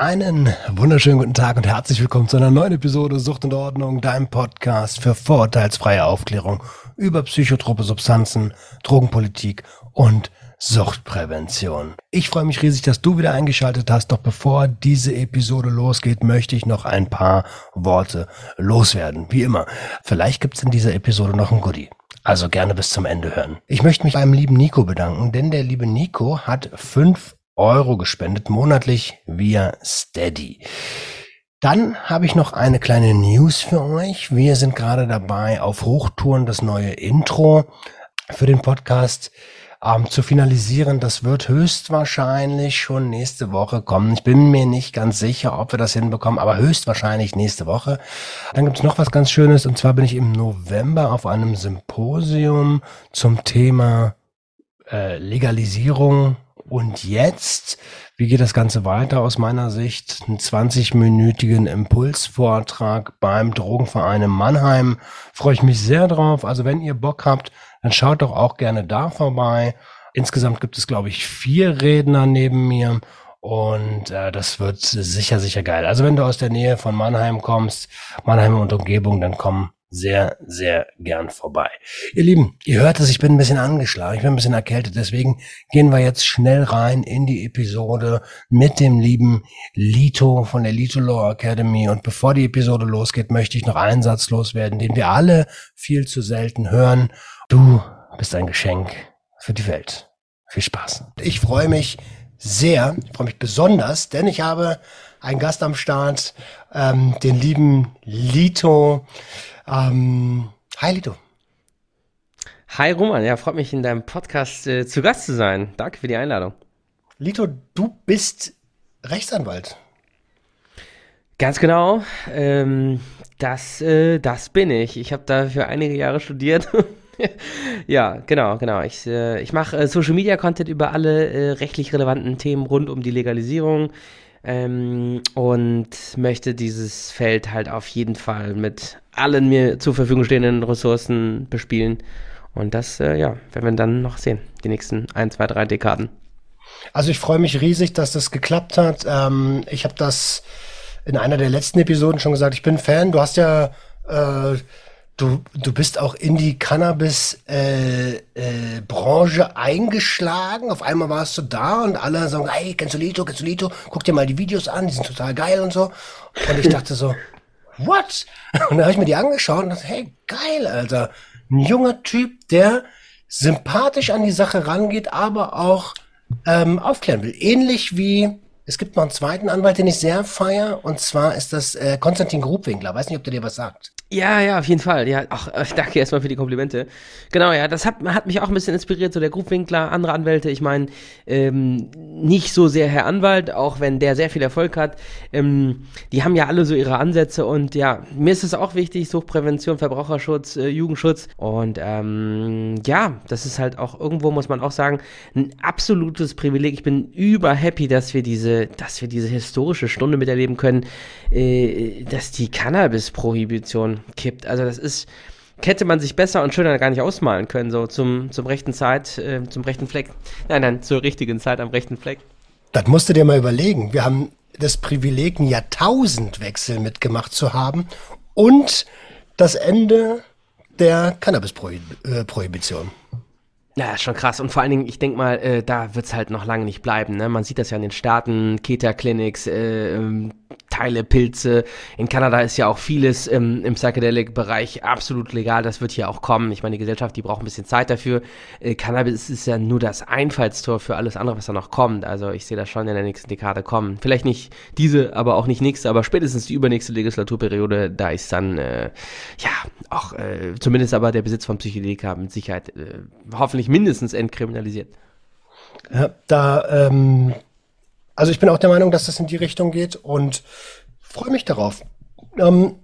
Einen wunderschönen guten Tag und herzlich willkommen zu einer neuen Episode Sucht und Ordnung, deinem Podcast für vorurteilsfreie Aufklärung über psychotrope Substanzen, Drogenpolitik und Suchtprävention. Ich freue mich riesig, dass du wieder eingeschaltet hast. Doch bevor diese Episode losgeht, möchte ich noch ein paar Worte loswerden. Wie immer, vielleicht gibt's in dieser Episode noch ein Goodie. Also gerne bis zum Ende hören. Ich möchte mich beim lieben Nico bedanken, denn der liebe Nico hat fünf Euro gespendet monatlich via Steady. Dann habe ich noch eine kleine News für euch. Wir sind gerade dabei, auf Hochtouren das neue Intro für den Podcast ähm, zu finalisieren. Das wird höchstwahrscheinlich schon nächste Woche kommen. Ich bin mir nicht ganz sicher, ob wir das hinbekommen, aber höchstwahrscheinlich nächste Woche. Dann gibt es noch was ganz Schönes und zwar bin ich im November auf einem Symposium zum Thema äh, Legalisierung und jetzt, wie geht das Ganze weiter aus meiner Sicht? Einen 20-minütigen Impulsvortrag beim Drogenverein in Mannheim. Freue ich mich sehr drauf. Also wenn ihr Bock habt, dann schaut doch auch gerne da vorbei. Insgesamt gibt es, glaube ich, vier Redner neben mir. Und äh, das wird sicher, sicher geil. Also wenn du aus der Nähe von Mannheim kommst, Mannheim und Umgebung, dann komm sehr, sehr gern vorbei. Ihr Lieben, ihr hört es, ich bin ein bisschen angeschlagen, ich bin ein bisschen erkältet, deswegen gehen wir jetzt schnell rein in die Episode mit dem lieben Lito von der Lito Law Academy. Und bevor die Episode losgeht, möchte ich noch einen Satz loswerden, den wir alle viel zu selten hören. Du bist ein Geschenk für die Welt. Viel Spaß. Ich freue mich sehr, ich freue mich besonders, denn ich habe einen Gast am Start, ähm, den lieben Lito. Ähm, hi Lito. Hi Roman, ja, freut mich in deinem Podcast äh, zu Gast zu sein. Danke für die Einladung. Lito, du bist Rechtsanwalt. Ganz genau. Ähm, das, äh, das bin ich. Ich habe dafür einige Jahre studiert. ja, genau, genau. Ich, äh, ich mache äh, Social Media Content über alle äh, rechtlich relevanten Themen rund um die Legalisierung ähm, und möchte dieses Feld halt auf jeden Fall mit allen mir zur Verfügung stehenden Ressourcen bespielen. Und das, äh, ja, werden wir dann noch sehen, die nächsten ein, zwei, drei Dekaden. Also ich freue mich riesig, dass das geklappt hat. Ähm, ich habe das in einer der letzten Episoden schon gesagt. Ich bin Fan. Du hast ja äh, du, du bist auch in die Cannabis-Branche äh, äh, eingeschlagen. Auf einmal warst du da und alle sagen, hey, kennst du Lito, kennst du Lito? Guck dir mal die Videos an, die sind total geil und so. Und ich dachte so, what? Und dann habe ich mir die angeschaut und dachte, hey, geil, Alter. Ein junger Typ, der sympathisch an die Sache rangeht, aber auch ähm, aufklären will. Ähnlich wie es gibt noch einen zweiten Anwalt, den ich sehr feier, und zwar ist das äh, Konstantin Grubwinkler. Weiß nicht, ob der dir was sagt. Ja, ja, auf jeden Fall. Ja, ach, äh, danke erstmal für die Komplimente. Genau, ja, das hat, hat mich auch ein bisschen inspiriert, so der Grubwinkler, andere Anwälte. Ich meine, ähm, nicht so sehr Herr Anwalt, auch wenn der sehr viel Erfolg hat. Ähm, die haben ja alle so ihre Ansätze und ja, mir ist es auch wichtig, Suchtprävention, Verbraucherschutz, äh, Jugendschutz. Und ähm, ja, das ist halt auch irgendwo, muss man auch sagen, ein absolutes Privileg. Ich bin über happy, dass wir diese, dass wir diese historische Stunde miterleben können, äh, dass die Cannabis-Prohibition kippt. Also das ist, hätte man sich besser und schöner gar nicht ausmalen können, so zum, zum rechten Zeit, äh, zum rechten Fleck. Nein, nein, zur richtigen Zeit am rechten Fleck. Das musst du dir mal überlegen. Wir haben das Privileg, einen Jahrtausendwechsel mitgemacht zu haben und das Ende der Cannabis-Prohibition. Ja, schon krass. Und vor allen Dingen, ich denke mal, äh, da wird es halt noch lange nicht bleiben. Ne? Man sieht das ja in den Staaten, Keta-Clinics, äh, ähm, Teile, Pilze. In Kanada ist ja auch vieles ähm, im Psychedelic-Bereich absolut legal. Das wird hier auch kommen. Ich meine, die Gesellschaft, die braucht ein bisschen Zeit dafür. Äh, Cannabis ist ja nur das Einfallstor für alles andere, was da noch kommt. Also ich sehe das schon in der nächsten Dekade kommen. Vielleicht nicht diese, aber auch nicht nächste, aber spätestens die übernächste Legislaturperiode, da ist dann, äh, ja, auch äh, zumindest aber der Besitz von Psychedelika mit Sicherheit äh, hoffentlich mindestens entkriminalisiert. Ja, da ähm, also ich bin auch der Meinung, dass das in die Richtung geht und freue mich darauf. Ähm,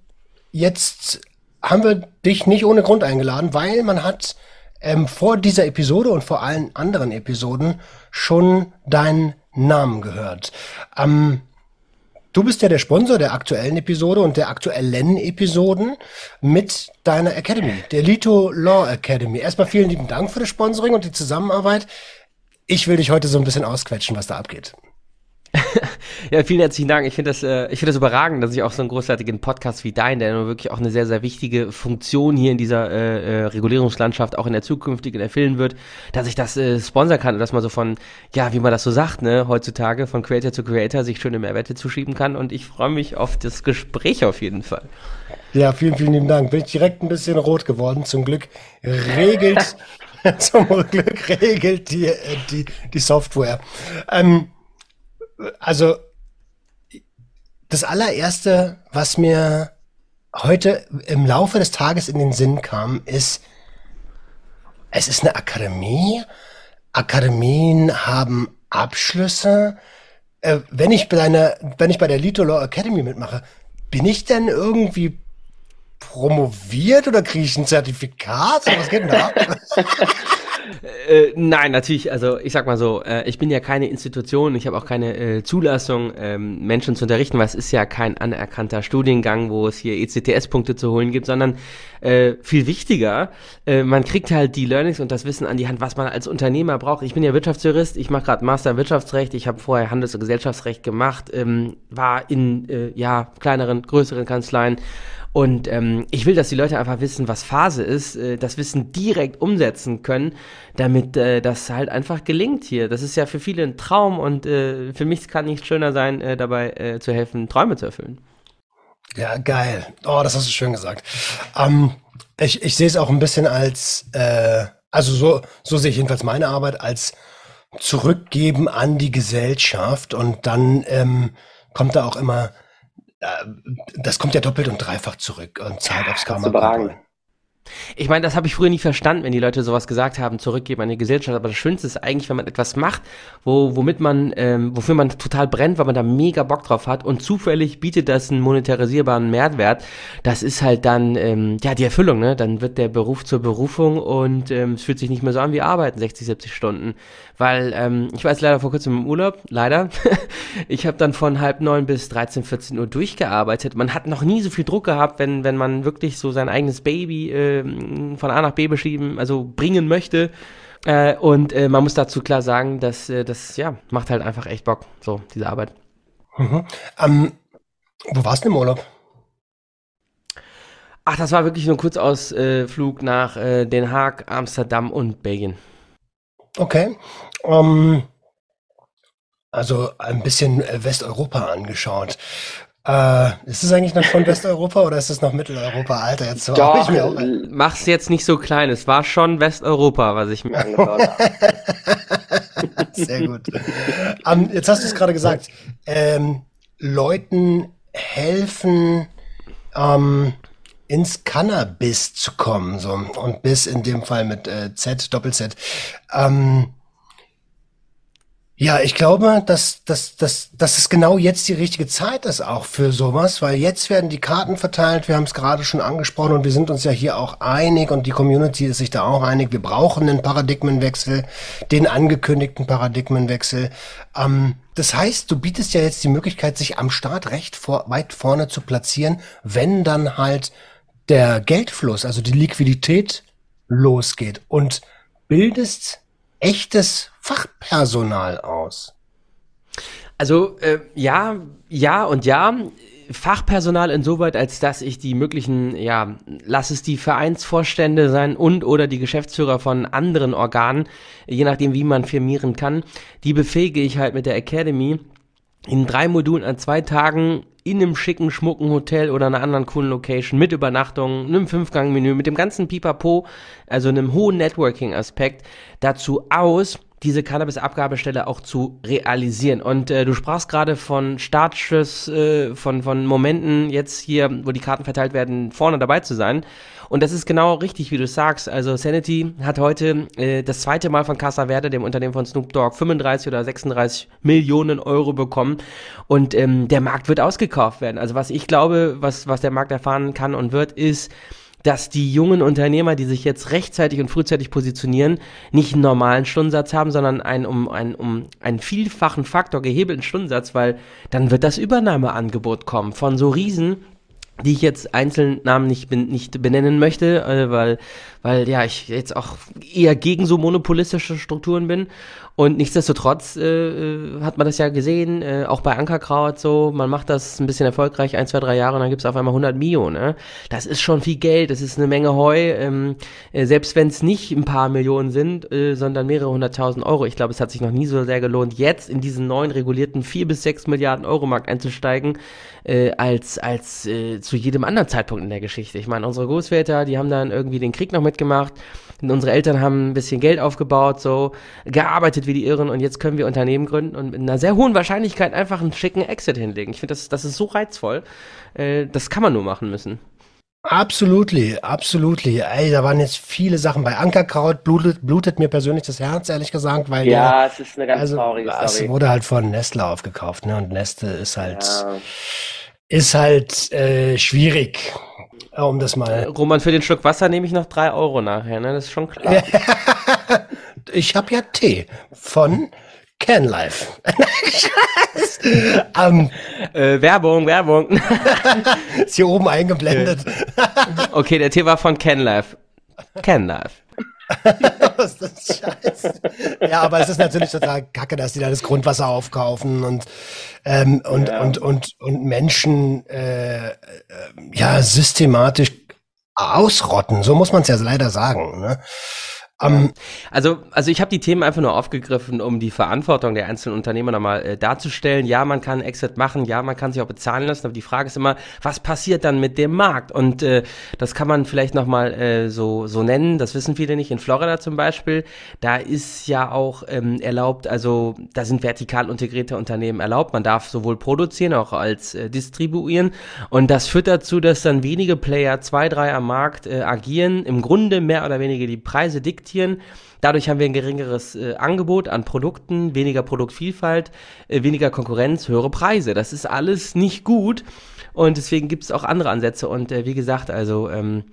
jetzt haben wir dich nicht ohne Grund eingeladen, weil man hat ähm, vor dieser Episode und vor allen anderen Episoden schon deinen Namen gehört. Ähm, du bist ja der Sponsor der aktuellen Episode und der aktuellen Episoden mit deiner Academy, der Lito Law Academy. Erstmal vielen lieben Dank für das Sponsoring und die Zusammenarbeit. Ich will dich heute so ein bisschen ausquetschen, was da abgeht. ja, vielen herzlichen Dank. Ich finde das, äh, ich finde das überragend, dass ich auch so einen großartigen Podcast wie dein, der wirklich auch eine sehr, sehr wichtige Funktion hier in dieser äh, äh, Regulierungslandschaft auch in der zukünftigen erfüllen wird, dass ich das äh, sponsern kann und dass man so von, ja, wie man das so sagt, ne, heutzutage von Creator zu Creator sich schöne Mehrwerte zuschieben kann und ich freue mich auf das Gespräch auf jeden Fall. Ja, vielen, vielen lieben Dank. Bin ich direkt ein bisschen rot geworden. Zum Glück regelt, zum Glück regelt die, äh, die, die Software. Ähm, also das allererste, was mir heute im Laufe des Tages in den Sinn kam, ist, es ist eine Akademie. Akademien haben Abschlüsse. Äh, wenn ich bei einer, wenn ich bei der Lito Law Academy mitmache, bin ich denn irgendwie promoviert oder kriege ich ein Zertifikat? Was geht denn da? Äh, nein, natürlich, also ich sag mal so, äh, ich bin ja keine Institution, ich habe auch keine äh, Zulassung, ähm, Menschen zu unterrichten, weil es ist ja kein anerkannter Studiengang, wo es hier ECTS-Punkte zu holen gibt, sondern äh, viel wichtiger, äh, man kriegt halt die Learnings und das Wissen an die Hand, was man als Unternehmer braucht. Ich bin ja Wirtschaftsjurist, ich mache gerade Master Wirtschaftsrecht, ich habe vorher Handels- und Gesellschaftsrecht gemacht, ähm, war in äh, ja kleineren, größeren Kanzleien und ähm, ich will, dass die Leute einfach wissen, was Phase ist, äh, das Wissen direkt umsetzen können, damit äh, das halt einfach gelingt hier. Das ist ja für viele ein Traum und äh, für mich kann nichts schöner sein, äh, dabei äh, zu helfen, Träume zu erfüllen. Ja, geil. Oh, das hast du schön gesagt. Ähm, ich, ich sehe es auch ein bisschen als, äh, also so, so sehe ich jedenfalls meine Arbeit, als zurückgeben an die Gesellschaft und dann ähm, kommt da auch immer das kommt ja doppelt und dreifach zurück und zahlt aufs Karma. Ich meine, das habe ich früher nie verstanden, wenn die Leute sowas gesagt haben, zurückgeben an die Gesellschaft. Aber das Schönste ist eigentlich, wenn man etwas macht, wo, womit man, ähm, wofür man total brennt, weil man da mega Bock drauf hat und zufällig bietet das einen monetarisierbaren Mehrwert. Das ist halt dann, ähm, ja, die Erfüllung, ne? Dann wird der Beruf zur Berufung und ähm, es fühlt sich nicht mehr so an wie Arbeiten, 60, 70 Stunden. Weil, ähm, ich war jetzt leider vor kurzem im Urlaub, leider. ich habe dann von halb neun bis 13, 14 Uhr durchgearbeitet. Man hat noch nie so viel Druck gehabt, wenn, wenn man wirklich so sein eigenes Baby äh, von A nach B beschieben, also bringen möchte. Äh, und äh, man muss dazu klar sagen, dass äh, das ja macht halt einfach echt Bock, so diese Arbeit. Mhm. Ähm, wo warst du im Urlaub? Ach, das war wirklich nur ein Kurzausflug nach äh, Den Haag, Amsterdam und Belgien. Okay. Ähm, also ein bisschen Westeuropa angeschaut. Äh, ist es eigentlich noch von Westeuropa oder ist es noch Mitteleuropa? Alter, jetzt Doch, ich mir auch mach's jetzt nicht so klein. Es war schon Westeuropa, was ich mir angeschaut habe. Sehr gut. Um, ähm, jetzt hast du es gerade gesagt. Ähm, Leuten helfen, ähm, ins Cannabis zu kommen, so und bis in dem Fall mit äh, Z, Doppel-Z. Ähm, ja, ich glaube, dass, dass, dass, dass es genau jetzt die richtige Zeit ist auch für sowas, weil jetzt werden die Karten verteilt. Wir haben es gerade schon angesprochen und wir sind uns ja hier auch einig und die Community ist sich da auch einig. Wir brauchen einen Paradigmenwechsel, den angekündigten Paradigmenwechsel. Ähm, das heißt, du bietest ja jetzt die Möglichkeit, sich am Start recht vor, weit vorne zu platzieren, wenn dann halt der Geldfluss, also die Liquidität losgeht und bildest echtes Fachpersonal aus? Also äh, ja, ja und ja. Fachpersonal insoweit, als dass ich die möglichen, ja, lass es die Vereinsvorstände sein und oder die Geschäftsführer von anderen Organen, je nachdem wie man firmieren kann, die befähige ich halt mit der Academy in drei Modulen an zwei Tagen in einem schicken, schmucken Hotel oder einer anderen coolen Location mit Übernachtung, einem Fünfgang-Menü, mit dem ganzen Pipapo, also einem hohen Networking-Aspekt dazu aus, diese Cannabis-Abgabestelle auch zu realisieren. Und äh, du sprachst gerade von Startschuss, äh, von, von Momenten jetzt hier, wo die Karten verteilt werden, vorne dabei zu sein. Und das ist genau richtig, wie du sagst. Also Sanity hat heute äh, das zweite Mal von Casa Verde, dem Unternehmen von Snoop Dogg, 35 oder 36 Millionen Euro bekommen. Und ähm, der Markt wird ausgekauft werden. Also was ich glaube, was, was der Markt erfahren kann und wird, ist, dass die jungen Unternehmer, die sich jetzt rechtzeitig und frühzeitig positionieren, nicht einen normalen Stundensatz haben, sondern einen um, einen, um einen vielfachen Faktor gehebelten Stundensatz, weil dann wird das Übernahmeangebot kommen von so Riesen, die ich jetzt einzeln Namen nicht, nicht benennen möchte, äh, weil, weil ja ich jetzt auch eher gegen so monopolistische Strukturen bin. Und nichtsdestotrotz äh, äh, hat man das ja gesehen, äh, auch bei Ankerkraut so, man macht das ein bisschen erfolgreich, ein, zwei, drei Jahre und dann gibt's auf einmal 100 Mio. Ne? Das ist schon viel Geld, das ist eine Menge Heu, ähm, äh, selbst wenn es nicht ein paar Millionen sind, äh, sondern mehrere hunderttausend Euro. Ich glaube, es hat sich noch nie so sehr gelohnt, jetzt in diesen neuen regulierten vier bis sechs Milliarden Euro Markt einzusteigen, äh, als, als äh, zu jedem anderen Zeitpunkt in der Geschichte. Ich meine, unsere Großväter, die haben dann irgendwie den Krieg noch mitgemacht, unsere Eltern haben ein bisschen Geld aufgebaut, so gearbeitet wie die Irren und jetzt können wir Unternehmen gründen und mit einer sehr hohen Wahrscheinlichkeit einfach einen schicken Exit hinlegen. Ich finde, das, das ist so reizvoll. Äh, das kann man nur machen müssen. Absolutely, absolutely. Ey, da waren jetzt viele Sachen bei Ankerkraut, blutet, blutet mir persönlich das Herz, ehrlich gesagt, weil ja, der, es ist eine ganz also, traurige Story. Es wurde halt von Nestle aufgekauft, ne? Und Nestle ist halt ja. ist halt äh, schwierig, um das mal. Roman, für den Schluck Wasser nehme ich noch drei Euro nachher, ne? Das ist schon klar. ich habe ja Tee von CanLife. um, äh, Werbung, Werbung. ist hier oben eingeblendet. okay, der Tee war von CanLife. CanLife. Was ist das Scheiße? Ja, aber es ist natürlich total kacke, dass die da das Grundwasser aufkaufen und, ähm, und, ja. und, und, und Menschen äh, äh, ja systematisch ausrotten. So muss man es ja leider sagen. Ne? Um, ähm, also, also ich habe die Themen einfach nur aufgegriffen, um die Verantwortung der einzelnen Unternehmer nochmal äh, darzustellen. Ja, man kann Exit machen, ja, man kann sich auch bezahlen lassen, aber die Frage ist immer, was passiert dann mit dem Markt? Und äh, das kann man vielleicht nochmal äh, so, so nennen, das wissen viele nicht. In Florida zum Beispiel, da ist ja auch ähm, erlaubt, also da sind vertikal integrierte Unternehmen erlaubt. Man darf sowohl produzieren, auch als äh, distribuieren. Und das führt dazu, dass dann wenige Player, zwei, drei am Markt äh, agieren, im Grunde mehr oder weniger die Preise diktieren reflektieren. Dadurch haben wir ein geringeres äh, Angebot an Produkten, weniger Produktvielfalt, äh, weniger Konkurrenz, höhere Preise. Das ist alles nicht gut und deswegen gibt es auch andere Ansätze. Und äh, wie gesagt, also ähm,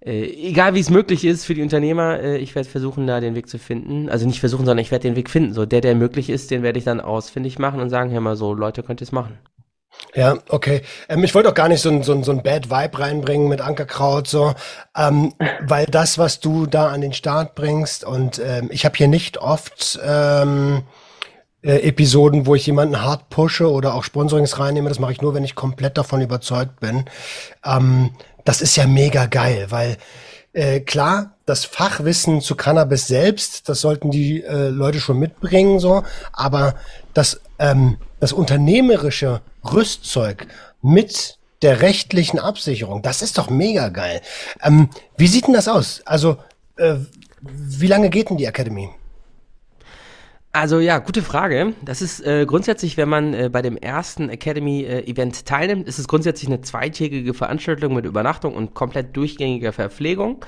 äh, egal wie es möglich ist für die Unternehmer, äh, ich werde versuchen, da den Weg zu finden. Also nicht versuchen, sondern ich werde den Weg finden. So der, der möglich ist, den werde ich dann ausfindig machen und sagen, hör mal so, Leute, könnt ihr es machen. Ja, okay. Ähm, ich wollte auch gar nicht so ein, so, ein, so ein Bad Vibe reinbringen mit Ankerkraut, so, ähm, weil das, was du da an den Start bringst, und ähm, ich habe hier nicht oft ähm, äh, Episoden, wo ich jemanden hart pushe oder auch Sponsorings reinnehme. Das mache ich nur, wenn ich komplett davon überzeugt bin. Ähm, das ist ja mega geil, weil äh, klar, das Fachwissen zu Cannabis selbst, das sollten die äh, Leute schon mitbringen, so, aber das, ähm, das unternehmerische Rüstzeug mit der rechtlichen Absicherung, das ist doch mega geil. Ähm, wie sieht denn das aus? Also, äh, wie lange geht denn die Academy? Also ja, gute Frage. Das ist äh, grundsätzlich, wenn man äh, bei dem ersten Academy-Event äh, teilnimmt, ist es grundsätzlich eine zweitägige Veranstaltung mit Übernachtung und komplett durchgängiger Verpflegung.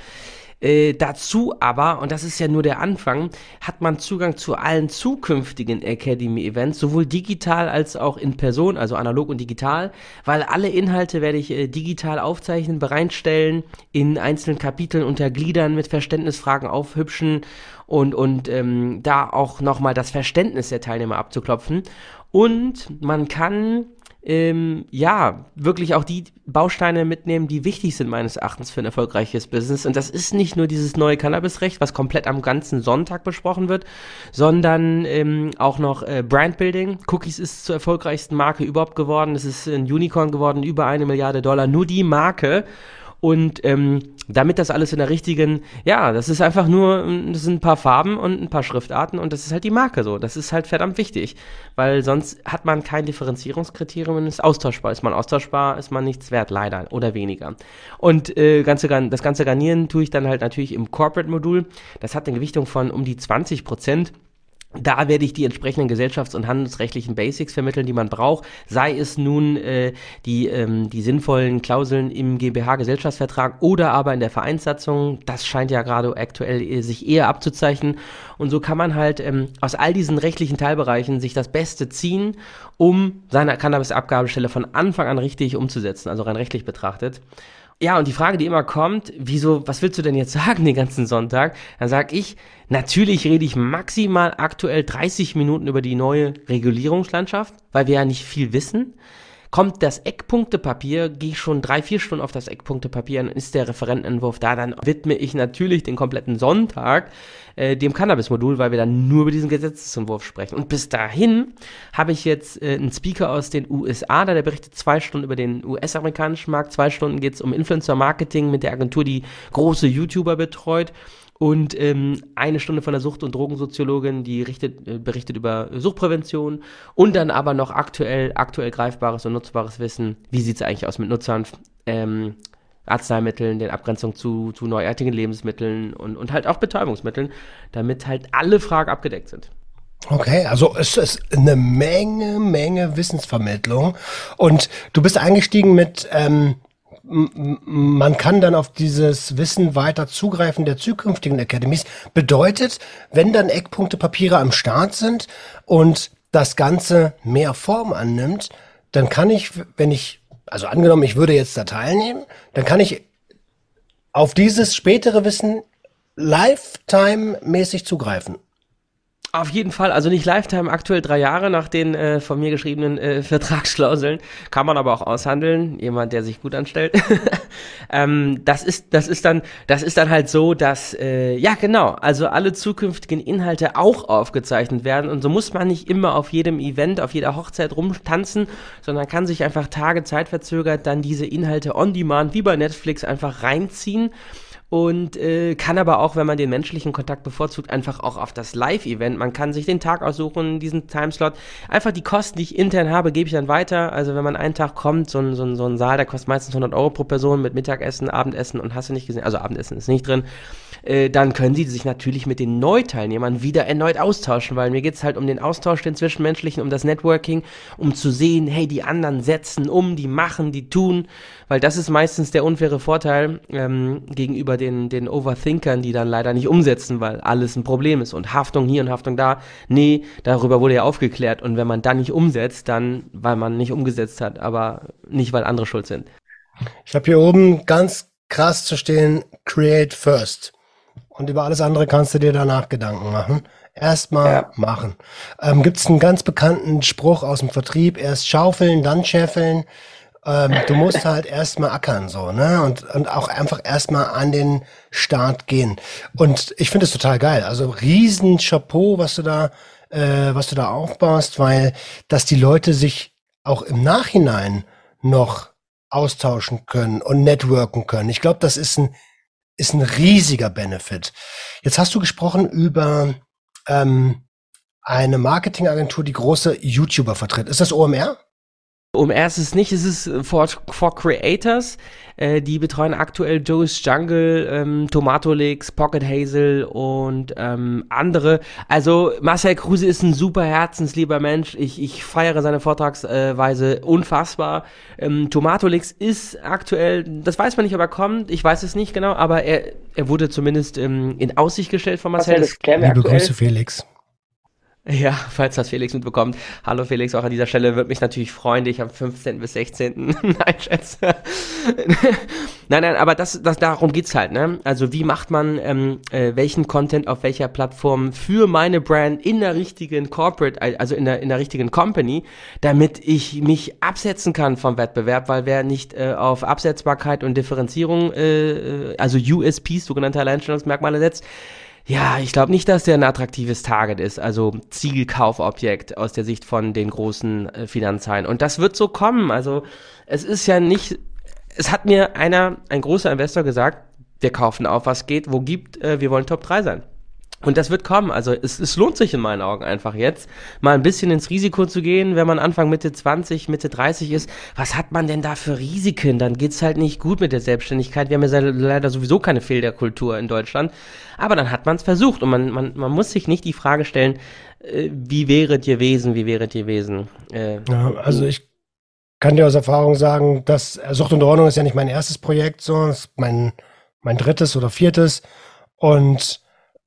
Äh, dazu aber, und das ist ja nur der Anfang, hat man Zugang zu allen zukünftigen Academy-Events, sowohl digital als auch in Person, also analog und digital, weil alle Inhalte werde ich äh, digital aufzeichnen, bereitstellen, in einzelnen Kapiteln untergliedern, mit Verständnisfragen aufhübschen und, und ähm, da auch nochmal das Verständnis der Teilnehmer abzuklopfen. Und man kann ähm, ja, wirklich auch die Bausteine mitnehmen, die wichtig sind meines Erachtens für ein erfolgreiches Business. Und das ist nicht nur dieses neue Cannabisrecht, was komplett am ganzen Sonntag besprochen wird, sondern ähm, auch noch äh, Brandbuilding. Cookies ist zur erfolgreichsten Marke überhaupt geworden. Es ist ein Unicorn geworden, über eine Milliarde Dollar. Nur die Marke. Und ähm, damit das alles in der richtigen, ja, das ist einfach nur, das sind ein paar Farben und ein paar Schriftarten und das ist halt die Marke so. Das ist halt verdammt wichtig, weil sonst hat man kein Differenzierungskriterium und ist austauschbar. Ist man austauschbar, ist man nichts wert, leider oder weniger. Und äh, ganze, das ganze Garnieren tue ich dann halt natürlich im Corporate-Modul. Das hat eine Gewichtung von um die 20 Prozent. Da werde ich die entsprechenden gesellschafts- und handelsrechtlichen Basics vermitteln, die man braucht, sei es nun äh, die, ähm, die sinnvollen Klauseln im GmbH-Gesellschaftsvertrag oder aber in der Vereinssatzung. Das scheint ja gerade aktuell äh, sich eher abzuzeichnen. Und so kann man halt ähm, aus all diesen rechtlichen Teilbereichen sich das Beste ziehen, um seine Cannabis-Abgabestelle von Anfang an richtig umzusetzen, also rein rechtlich betrachtet. Ja, und die Frage, die immer kommt, wieso, was willst du denn jetzt sagen den ganzen Sonntag? Dann sag ich, natürlich rede ich maximal aktuell 30 Minuten über die neue Regulierungslandschaft, weil wir ja nicht viel wissen. Kommt das Eckpunktepapier, gehe ich schon drei, vier Stunden auf das Eckpunktepapier, dann ist der Referentenentwurf da, dann widme ich natürlich den kompletten Sonntag äh, dem Cannabis-Modul, weil wir dann nur über diesen Gesetzesentwurf sprechen. Und bis dahin habe ich jetzt äh, einen Speaker aus den USA, da der berichtet zwei Stunden über den US-amerikanischen Markt, zwei Stunden geht es um Influencer-Marketing mit der Agentur, die große YouTuber betreut und ähm, eine Stunde von der Sucht- und Drogensoziologin, die richtet, äh, berichtet über Suchtprävention und dann aber noch aktuell, aktuell greifbares und nutzbares Wissen. Wie sieht es eigentlich aus mit Nutzern, ähm, Arzneimitteln, den Abgrenzungen zu, zu neuartigen Lebensmitteln und, und halt auch Betäubungsmitteln, damit halt alle Fragen abgedeckt sind. Okay, also es ist eine Menge, Menge Wissensvermittlung. Und du bist eingestiegen mit ähm, man kann dann auf dieses Wissen weiter zugreifen der zukünftigen Academies. Bedeutet, wenn dann Eckpunktepapiere am Start sind und das Ganze mehr Form annimmt, dann kann ich, wenn ich, also angenommen, ich würde jetzt da teilnehmen, dann kann ich auf dieses spätere Wissen lifetime-mäßig zugreifen. Auf jeden Fall, also nicht Lifetime, aktuell drei Jahre nach den äh, von mir geschriebenen äh, Vertragsklauseln. Kann man aber auch aushandeln, jemand, der sich gut anstellt. ähm, das ist, das ist dann, das ist dann halt so, dass, äh, ja genau, also alle zukünftigen Inhalte auch aufgezeichnet werden und so muss man nicht immer auf jedem Event, auf jeder Hochzeit rumtanzen, sondern kann sich einfach Tage Zeit verzögert dann diese Inhalte on demand, wie bei Netflix, einfach reinziehen und äh, kann aber auch, wenn man den menschlichen Kontakt bevorzugt, einfach auch auf das Live-Event. Man kann sich den Tag aussuchen, diesen Timeslot. Einfach die Kosten, die ich intern habe, gebe ich dann weiter. Also wenn man einen Tag kommt, so ein, so ein, so ein Saal, der kostet meistens 100 Euro pro Person mit Mittagessen, Abendessen und hast du nicht gesehen, also Abendessen ist nicht drin. Äh, dann können sie sich natürlich mit den Neuteilnehmern wieder erneut austauschen, weil mir geht's halt um den Austausch, den Zwischenmenschlichen, um das Networking, um zu sehen, hey, die anderen setzen um, die machen, die tun, weil das ist meistens der unfaire Vorteil ähm, gegenüber den, den Overthinkern, die dann leider nicht umsetzen, weil alles ein Problem ist und Haftung hier und Haftung da. Nee, darüber wurde ja aufgeklärt und wenn man dann nicht umsetzt, dann weil man nicht umgesetzt hat, aber nicht, weil andere schuld sind. Ich habe hier oben ganz krass zu stehen, create first. Und über alles andere kannst du dir danach Gedanken machen. Erstmal ja. machen. Ähm, Gibt es einen ganz bekannten Spruch aus dem Vertrieb, erst schaufeln, dann scheffeln. Ähm, du musst halt erstmal ackern, so, ne? Und, und auch einfach erstmal an den Start gehen. Und ich finde es total geil. Also riesen Chapeau, was du da, äh, was du da aufbaust, weil, dass die Leute sich auch im Nachhinein noch austauschen können und networken können. Ich glaube, das ist ein ist ein riesiger Benefit. Jetzt hast du gesprochen über ähm, eine Marketingagentur, die große YouTuber vertritt. Ist das OMR? Um erstes nicht, es ist for, for Creators. Äh, die betreuen aktuell Joe's Jungle, ähm, Tomato Leaks, Pocket Hazel und ähm, andere. Also Marcel Kruse ist ein super herzenslieber Mensch. Ich, ich feiere seine Vortragsweise unfassbar. Ähm, Tomato Leaks ist aktuell, das weiß man nicht, ob er kommt. Ich weiß es nicht genau, aber er, er wurde zumindest ähm, in Aussicht gestellt von Marcel. Marcel Liebe Grüße, Felix. Ja, falls das Felix mitbekommt. Hallo Felix, auch an dieser Stelle würde mich natürlich freuen, dich am 15. bis 16. nein, Schätze. nein, nein, aber das, das, darum geht's halt, ne? Also wie macht man ähm, äh, welchen Content auf welcher Plattform für meine Brand in der richtigen Corporate, also in der, in der richtigen Company, damit ich mich absetzen kann vom Wettbewerb, weil wer nicht äh, auf Absetzbarkeit und Differenzierung, äh, äh also USPs, sogenannte Alleinstellungsmerkmale setzt, ja, ich glaube nicht, dass der ein attraktives Target ist, also Zielkaufobjekt aus der Sicht von den großen äh, Finanzhallen. Und das wird so kommen. Also es ist ja nicht, es hat mir einer, ein großer Investor gesagt, wir kaufen auf, was geht, wo gibt, äh, wir wollen Top 3 sein. Und das wird kommen. Also es, es lohnt sich in meinen Augen einfach jetzt, mal ein bisschen ins Risiko zu gehen, wenn man Anfang Mitte 20, Mitte 30 ist. Was hat man denn da für Risiken? Dann geht's halt nicht gut mit der Selbstständigkeit. Wir haben ja leider sowieso keine Fehlerkultur in Deutschland. Aber dann hat man es versucht und man, man, man muss sich nicht die Frage stellen, äh, wie wäret ihr Wesen, wie wäret ihr Wesen? Äh, ja, also ich kann dir aus Erfahrung sagen, dass Sucht und Ordnung ist ja nicht mein erstes Projekt, so, das ist mein, mein drittes oder viertes. Und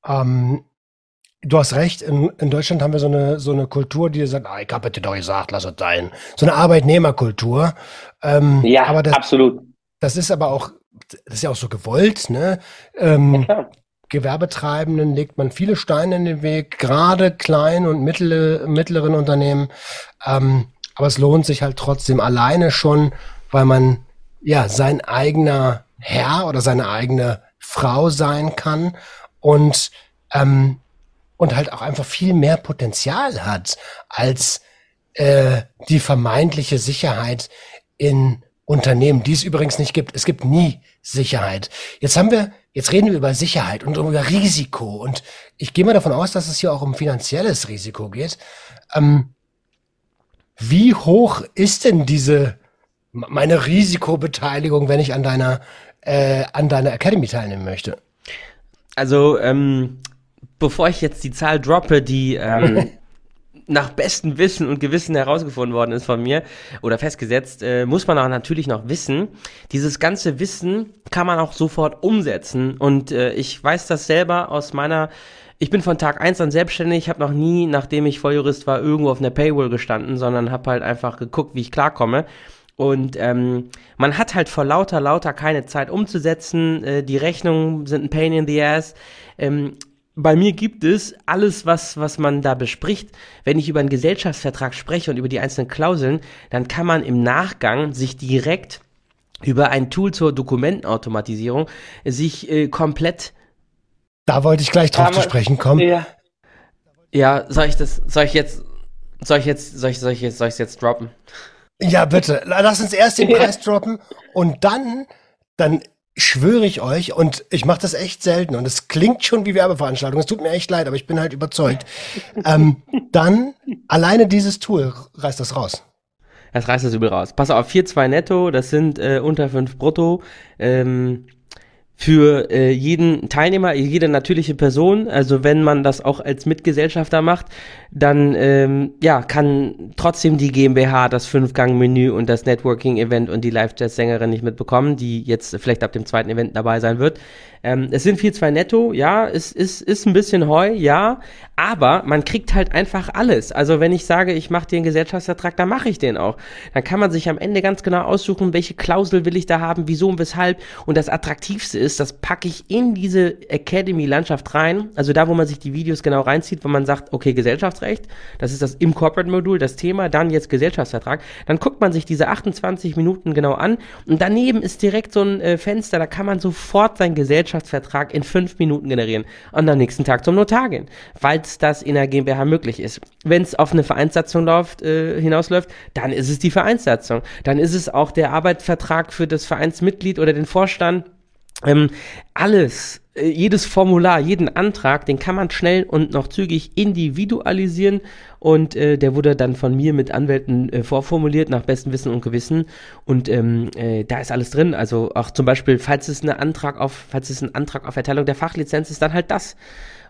ähm, du hast recht, in, in Deutschland haben wir so eine, so eine Kultur, die sagt, ah, ich habe dir doch gesagt, lass es sein. So eine Arbeitnehmerkultur. Ähm, ja, aber das, absolut. Das ist aber auch, das ist ja auch so gewollt, ne? Ähm, ja, Gewerbetreibenden legt man viele Steine in den Weg, gerade kleinen und mittlere, mittleren Unternehmen. Ähm, aber es lohnt sich halt trotzdem alleine schon, weil man ja sein eigener Herr oder seine eigene Frau sein kann und ähm, und halt auch einfach viel mehr Potenzial hat als äh, die vermeintliche Sicherheit in Unternehmen, die es übrigens nicht gibt. Es gibt nie Sicherheit. Jetzt haben wir, jetzt reden wir über Sicherheit und über Risiko. Und ich gehe mal davon aus, dass es hier auch um finanzielles Risiko geht. Ähm, wie hoch ist denn diese meine Risikobeteiligung, wenn ich an deiner äh, an deiner Academy teilnehmen möchte? Also ähm, bevor ich jetzt die Zahl droppe, die ähm, nach bestem Wissen und Gewissen herausgefunden worden ist von mir oder festgesetzt, äh, muss man auch natürlich noch wissen. Dieses ganze Wissen kann man auch sofort umsetzen. Und äh, ich weiß das selber aus meiner ich bin von Tag eins an selbstständig, habe noch nie, nachdem ich Volljurist war, irgendwo auf einer Paywall gestanden, sondern habe halt einfach geguckt, wie ich klarkomme. Und ähm, man hat halt vor lauter, lauter keine Zeit umzusetzen. Äh, die Rechnungen sind ein Pain in the Ass. Ähm, bei mir gibt es alles, was, was man da bespricht. Wenn ich über einen Gesellschaftsvertrag spreche und über die einzelnen Klauseln, dann kann man im Nachgang sich direkt über ein Tool zur Dokumentenautomatisierung sich äh, komplett. Da wollte ich gleich drauf zu sprechen kommen. Ja. ja, soll ich das, soll ich jetzt, soll ich jetzt, soll ich, soll ich jetzt, soll ich jetzt droppen? Ja, bitte. Lass uns erst den Preis droppen und dann, dann schwöre ich euch, und ich mache das echt selten, und es klingt schon wie Werbeveranstaltung, es tut mir echt leid, aber ich bin halt überzeugt, ähm, dann alleine dieses Tool reißt das raus. Das reißt das übel raus. Pass auf, 4,2 netto, das sind äh, unter 5 brutto. Ähm, für äh, jeden Teilnehmer, jede natürliche Person, also wenn man das auch als Mitgesellschafter macht, dann ähm, ja, kann trotzdem die GmbH das Fünfgang-Menü und das Networking-Event und die Live-Jazz-Sängerin nicht mitbekommen, die jetzt vielleicht ab dem zweiten Event dabei sein wird. Ähm, es sind 4,2 netto, ja, es ist, ist ein bisschen Heu, ja, aber man kriegt halt einfach alles. Also wenn ich sage, ich mache dir einen Gesellschaftsvertrag, dann mache ich den auch. Dann kann man sich am Ende ganz genau aussuchen, welche Klausel will ich da haben, wieso und weshalb. Und das Attraktivste ist, das packe ich in diese Academy-Landschaft rein, also da, wo man sich die Videos genau reinzieht, wo man sagt, okay, Gesellschaftsrecht, das ist das im Corporate-Modul, das Thema, dann jetzt Gesellschaftsvertrag. Dann guckt man sich diese 28 Minuten genau an und daneben ist direkt so ein äh, Fenster, da kann man sofort sein Gesellschaftsvertrag Gesellschaftsvertrag in fünf Minuten generieren und am nächsten Tag zum Notar gehen, falls das in der GmbH möglich ist. Wenn es auf eine Vereinssatzung läuft, äh, hinausläuft, dann ist es die Vereinssatzung. Dann ist es auch der Arbeitsvertrag für das Vereinsmitglied oder den Vorstand. Ähm, alles, jedes Formular, jeden Antrag, den kann man schnell und noch zügig individualisieren und äh, der wurde dann von mir mit Anwälten äh, vorformuliert nach bestem Wissen und Gewissen und ähm, äh, da ist alles drin. Also auch zum Beispiel, falls es eine Antrag auf, falls es ein Antrag auf Erteilung der Fachlizenz ist, dann halt das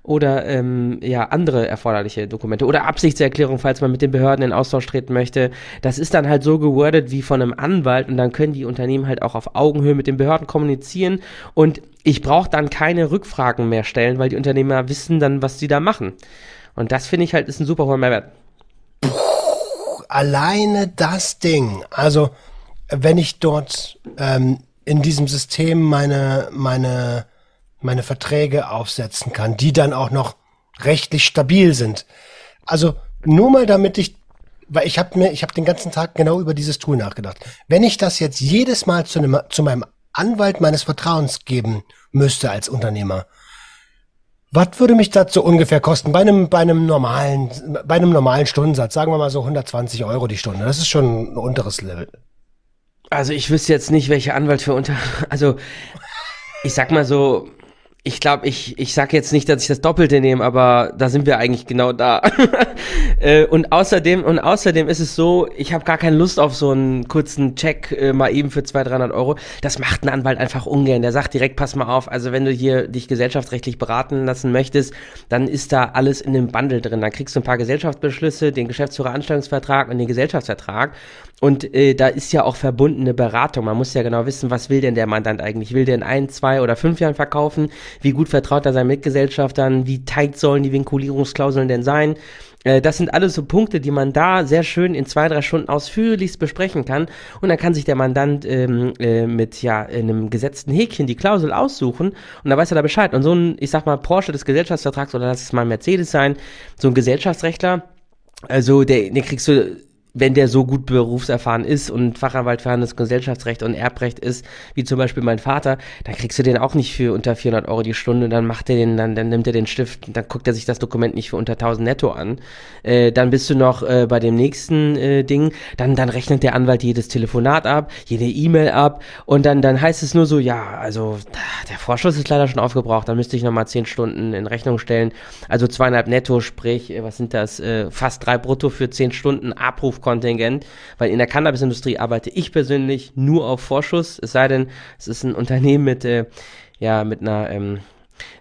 oder ähm, ja andere erforderliche Dokumente oder Absichtserklärung, falls man mit den Behörden in Austausch treten möchte. Das ist dann halt so gewordet wie von einem Anwalt und dann können die Unternehmen halt auch auf Augenhöhe mit den Behörden kommunizieren und ich brauche dann keine Rückfragen mehr stellen, weil die Unternehmer wissen dann, was sie da machen. Und das finde ich halt ist ein super hoher Mehrwert. Puh, alleine das Ding. Also wenn ich dort ähm, in diesem System meine meine meine Verträge aufsetzen kann, die dann auch noch rechtlich stabil sind. Also nur mal damit ich, weil ich habe mir, ich habe den ganzen Tag genau über dieses Tool nachgedacht. Wenn ich das jetzt jedes Mal zu, einem, zu meinem Anwalt meines Vertrauens geben müsste als Unternehmer, was würde mich das so ungefähr kosten bei einem, bei einem normalen, bei einem normalen Stundensatz? Sagen wir mal so 120 Euro die Stunde. Das ist schon ein unteres Level. Also ich wüsste jetzt nicht, welche Anwalt für unter, also ich sag mal so, ich glaube, ich, ich sag jetzt nicht, dass ich das Doppelte nehme, aber da sind wir eigentlich genau da. Äh, und außerdem, und außerdem ist es so, ich habe gar keine Lust auf so einen kurzen Check äh, mal eben für 200, 300 Euro. Das macht ein Anwalt einfach ungern. Der sagt direkt, pass mal auf, also wenn du hier dich gesellschaftsrechtlich beraten lassen möchtest, dann ist da alles in dem Bundle drin. Dann kriegst du ein paar Gesellschaftsbeschlüsse, den Geschäftsführeranstellungsvertrag und den Gesellschaftsvertrag. Und äh, da ist ja auch verbundene Beratung. Man muss ja genau wissen, was will denn der Mandant eigentlich? Will der in ein, zwei oder fünf Jahren verkaufen? Wie gut vertraut er seinen Mitgesellschaftern? Wie tight sollen die Vinkulierungsklauseln denn sein? Äh, das sind alles so Punkte, die man da sehr schön in zwei, drei Stunden ausführlichst besprechen kann. Und dann kann sich der Mandant ähm, äh, mit ja einem gesetzten Häkchen die Klausel aussuchen und dann weiß er da Bescheid. Und so ein, ich sag mal, Porsche des Gesellschaftsvertrags oder lass es mal Mercedes sein, so ein Gesellschaftsrechtler, also der, den kriegst du wenn der so gut berufserfahren ist und Fachanwalt für Handelsgesellschaftsrecht und Erbrecht ist, wie zum Beispiel mein Vater, dann kriegst du den auch nicht für unter 400 Euro die Stunde, dann macht er den, dann, dann nimmt er den Stift, dann guckt er sich das Dokument nicht für unter 1000 netto an. Äh, dann bist du noch äh, bei dem nächsten äh, Ding, dann, dann rechnet der Anwalt jedes Telefonat ab, jede E-Mail ab und dann, dann heißt es nur so, ja, also der Vorschuss ist leider schon aufgebraucht, dann müsste ich nochmal 10 Stunden in Rechnung stellen, also zweieinhalb netto, sprich, äh, was sind das, äh, fast drei brutto für 10 Stunden Abruf Kontingent, weil in der Cannabisindustrie arbeite ich persönlich nur auf Vorschuss, es sei denn, es ist ein Unternehmen mit, äh, ja, mit einer ähm,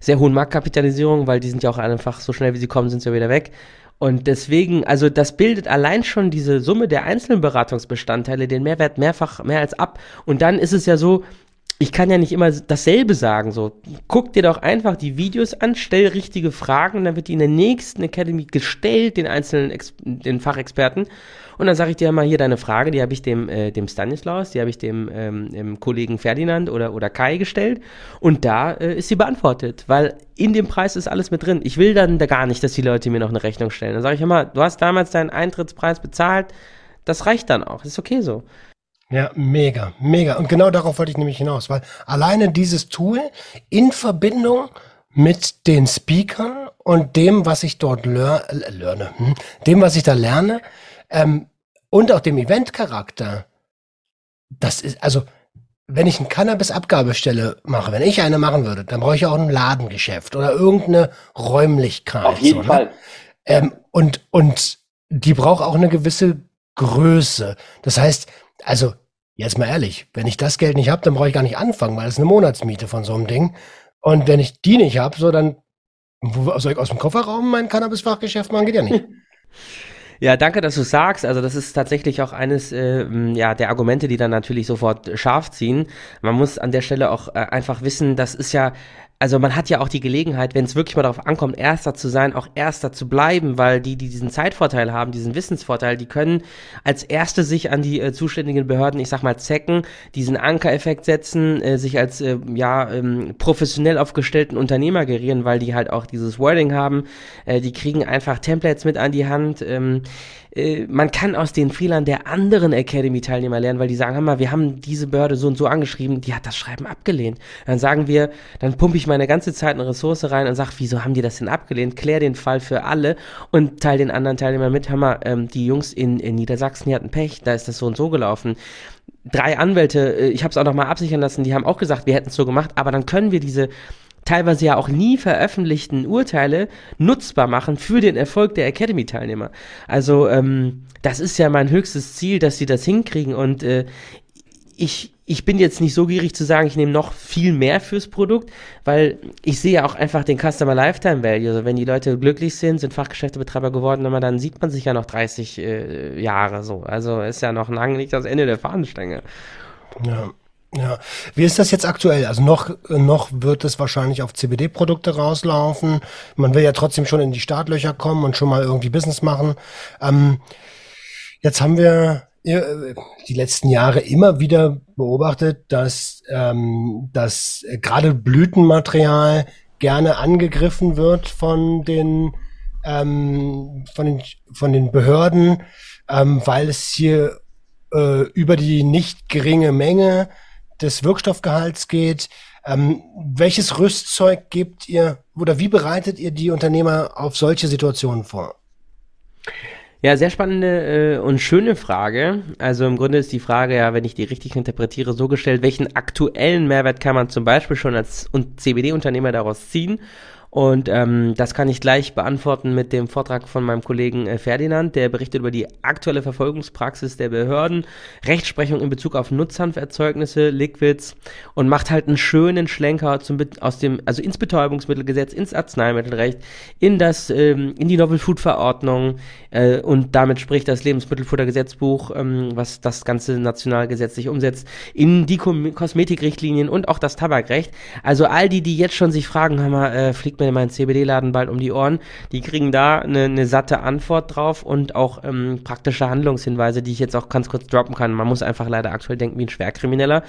sehr hohen Marktkapitalisierung, weil die sind ja auch einfach so schnell wie sie kommen, sind sie ja wieder weg. Und deswegen, also das bildet allein schon diese Summe der einzelnen Beratungsbestandteile den Mehrwert mehrfach mehr als ab. Und dann ist es ja so, ich kann ja nicht immer dasselbe sagen. So, guck dir doch einfach die Videos an, stell richtige Fragen dann wird die in der nächsten Academy gestellt, den einzelnen Ex den Fachexperten. Und dann sage ich dir mal hier deine Frage, die habe ich dem, äh, dem Stanislaus, die habe ich dem, ähm, dem Kollegen Ferdinand oder, oder Kai gestellt. Und da äh, ist sie beantwortet, weil in dem Preis ist alles mit drin. Ich will dann da gar nicht, dass die Leute mir noch eine Rechnung stellen. Dann sage ich immer, du hast damals deinen Eintrittspreis bezahlt, das reicht dann auch. Das ist okay so. Ja, mega, mega. Und genau darauf wollte ich nämlich hinaus, weil alleine dieses Tool in Verbindung mit den Speakern und dem, was ich dort lerne, lerne hm, dem, was ich da lerne, ähm, und auch dem Event-Charakter, das ist, also, wenn ich eine Cannabis-Abgabestelle mache, wenn ich eine machen würde, dann brauche ich auch ein Ladengeschäft oder irgendeine Räumlichkeit. Auf jeden so, ne? Fall. Ähm, und, und die braucht auch eine gewisse Größe. Das heißt, also jetzt mal ehrlich, wenn ich das Geld nicht habe, dann brauche ich gar nicht anfangen, weil das ist eine Monatsmiete von so einem Ding. Und wenn ich die nicht habe, so dann wo, soll ich aus dem Kofferraum mein Cannabis-Fachgeschäft machen? Geht ja nicht. Ja, danke, dass du sagst. Also das ist tatsächlich auch eines äh, ja, der Argumente, die dann natürlich sofort scharf ziehen. Man muss an der Stelle auch äh, einfach wissen, das ist ja also man hat ja auch die Gelegenheit, wenn es wirklich mal darauf ankommt, Erster zu sein, auch Erster zu bleiben, weil die, die diesen Zeitvorteil haben, diesen Wissensvorteil, die können als Erste sich an die äh, zuständigen Behörden, ich sag mal, zecken, diesen Ankereffekt setzen, äh, sich als äh, ja ähm, professionell aufgestellten Unternehmer gerieren, weil die halt auch dieses Wording haben. Äh, die kriegen einfach Templates mit an die Hand. Ähm, äh, man kann aus den Fehlern der anderen Academy-Teilnehmer lernen, weil die sagen, hör mal, wir haben diese Behörde so und so angeschrieben, die hat das Schreiben abgelehnt. Dann sagen wir, dann pumpe ich meine ganze Zeit eine Ressource rein und sage, wieso haben die das denn abgelehnt? Klär den Fall für alle und teile den anderen Teilnehmern mit, hör mal, ähm, die Jungs in, in Niedersachsen, die hatten Pech, da ist das so und so gelaufen drei Anwälte, äh, ich habe es auch nochmal absichern lassen, die haben auch gesagt, wir hätten es so gemacht, aber dann können wir diese teilweise ja auch nie veröffentlichten Urteile nutzbar machen für den Erfolg der Academy-Teilnehmer. Also ähm, das ist ja mein höchstes Ziel, dass sie das hinkriegen und äh, ich, ich bin jetzt nicht so gierig zu sagen, ich nehme noch viel mehr fürs Produkt, weil ich sehe ja auch einfach den Customer Lifetime Value. Also wenn die Leute glücklich sind, sind Fachgeschäftebetreiber geworden, dann sieht man sich ja noch 30 äh, Jahre so. Also ist ja noch lange nicht das Ende der Fahnenstange. Ja. Ja, wie ist das jetzt aktuell? Also noch, noch wird es wahrscheinlich auf CBD-Produkte rauslaufen. Man will ja trotzdem schon in die Startlöcher kommen und schon mal irgendwie Business machen. Ähm, jetzt haben wir die letzten Jahre immer wieder beobachtet, dass, ähm, dass gerade Blütenmaterial gerne angegriffen wird von den, ähm, von den, von den Behörden, ähm, weil es hier äh, über die nicht geringe Menge des Wirkstoffgehalts geht. Ähm, welches Rüstzeug gebt ihr oder wie bereitet ihr die Unternehmer auf solche Situationen vor? Ja, sehr spannende äh, und schöne Frage. Also im Grunde ist die Frage ja, wenn ich die richtig interpretiere, so gestellt, welchen aktuellen Mehrwert kann man zum Beispiel schon als CBD-Unternehmer daraus ziehen? Und ähm, das kann ich gleich beantworten mit dem Vortrag von meinem Kollegen äh, Ferdinand, der berichtet über die aktuelle Verfolgungspraxis der Behörden, Rechtsprechung in Bezug auf Nutzhanferzeugnisse, Liquids und macht halt einen schönen Schlenker zum, aus dem, also ins Betäubungsmittelgesetz, ins Arzneimittelrecht, in das, ähm, in die Novel Food Verordnung äh, und damit spricht das Lebensmittelfuttergesetzbuch, ähm, was das ganze national gesetzlich umsetzt, in die Kosmetikrichtlinien und auch das Tabakrecht. Also all die, die jetzt schon sich fragen, haben wir, äh, fliegt mir mein CBD-Laden bald um die Ohren. Die kriegen da eine, eine satte Antwort drauf und auch ähm, praktische Handlungshinweise, die ich jetzt auch ganz kurz droppen kann. Man muss einfach leider aktuell denken wie ein Schwerkrimineller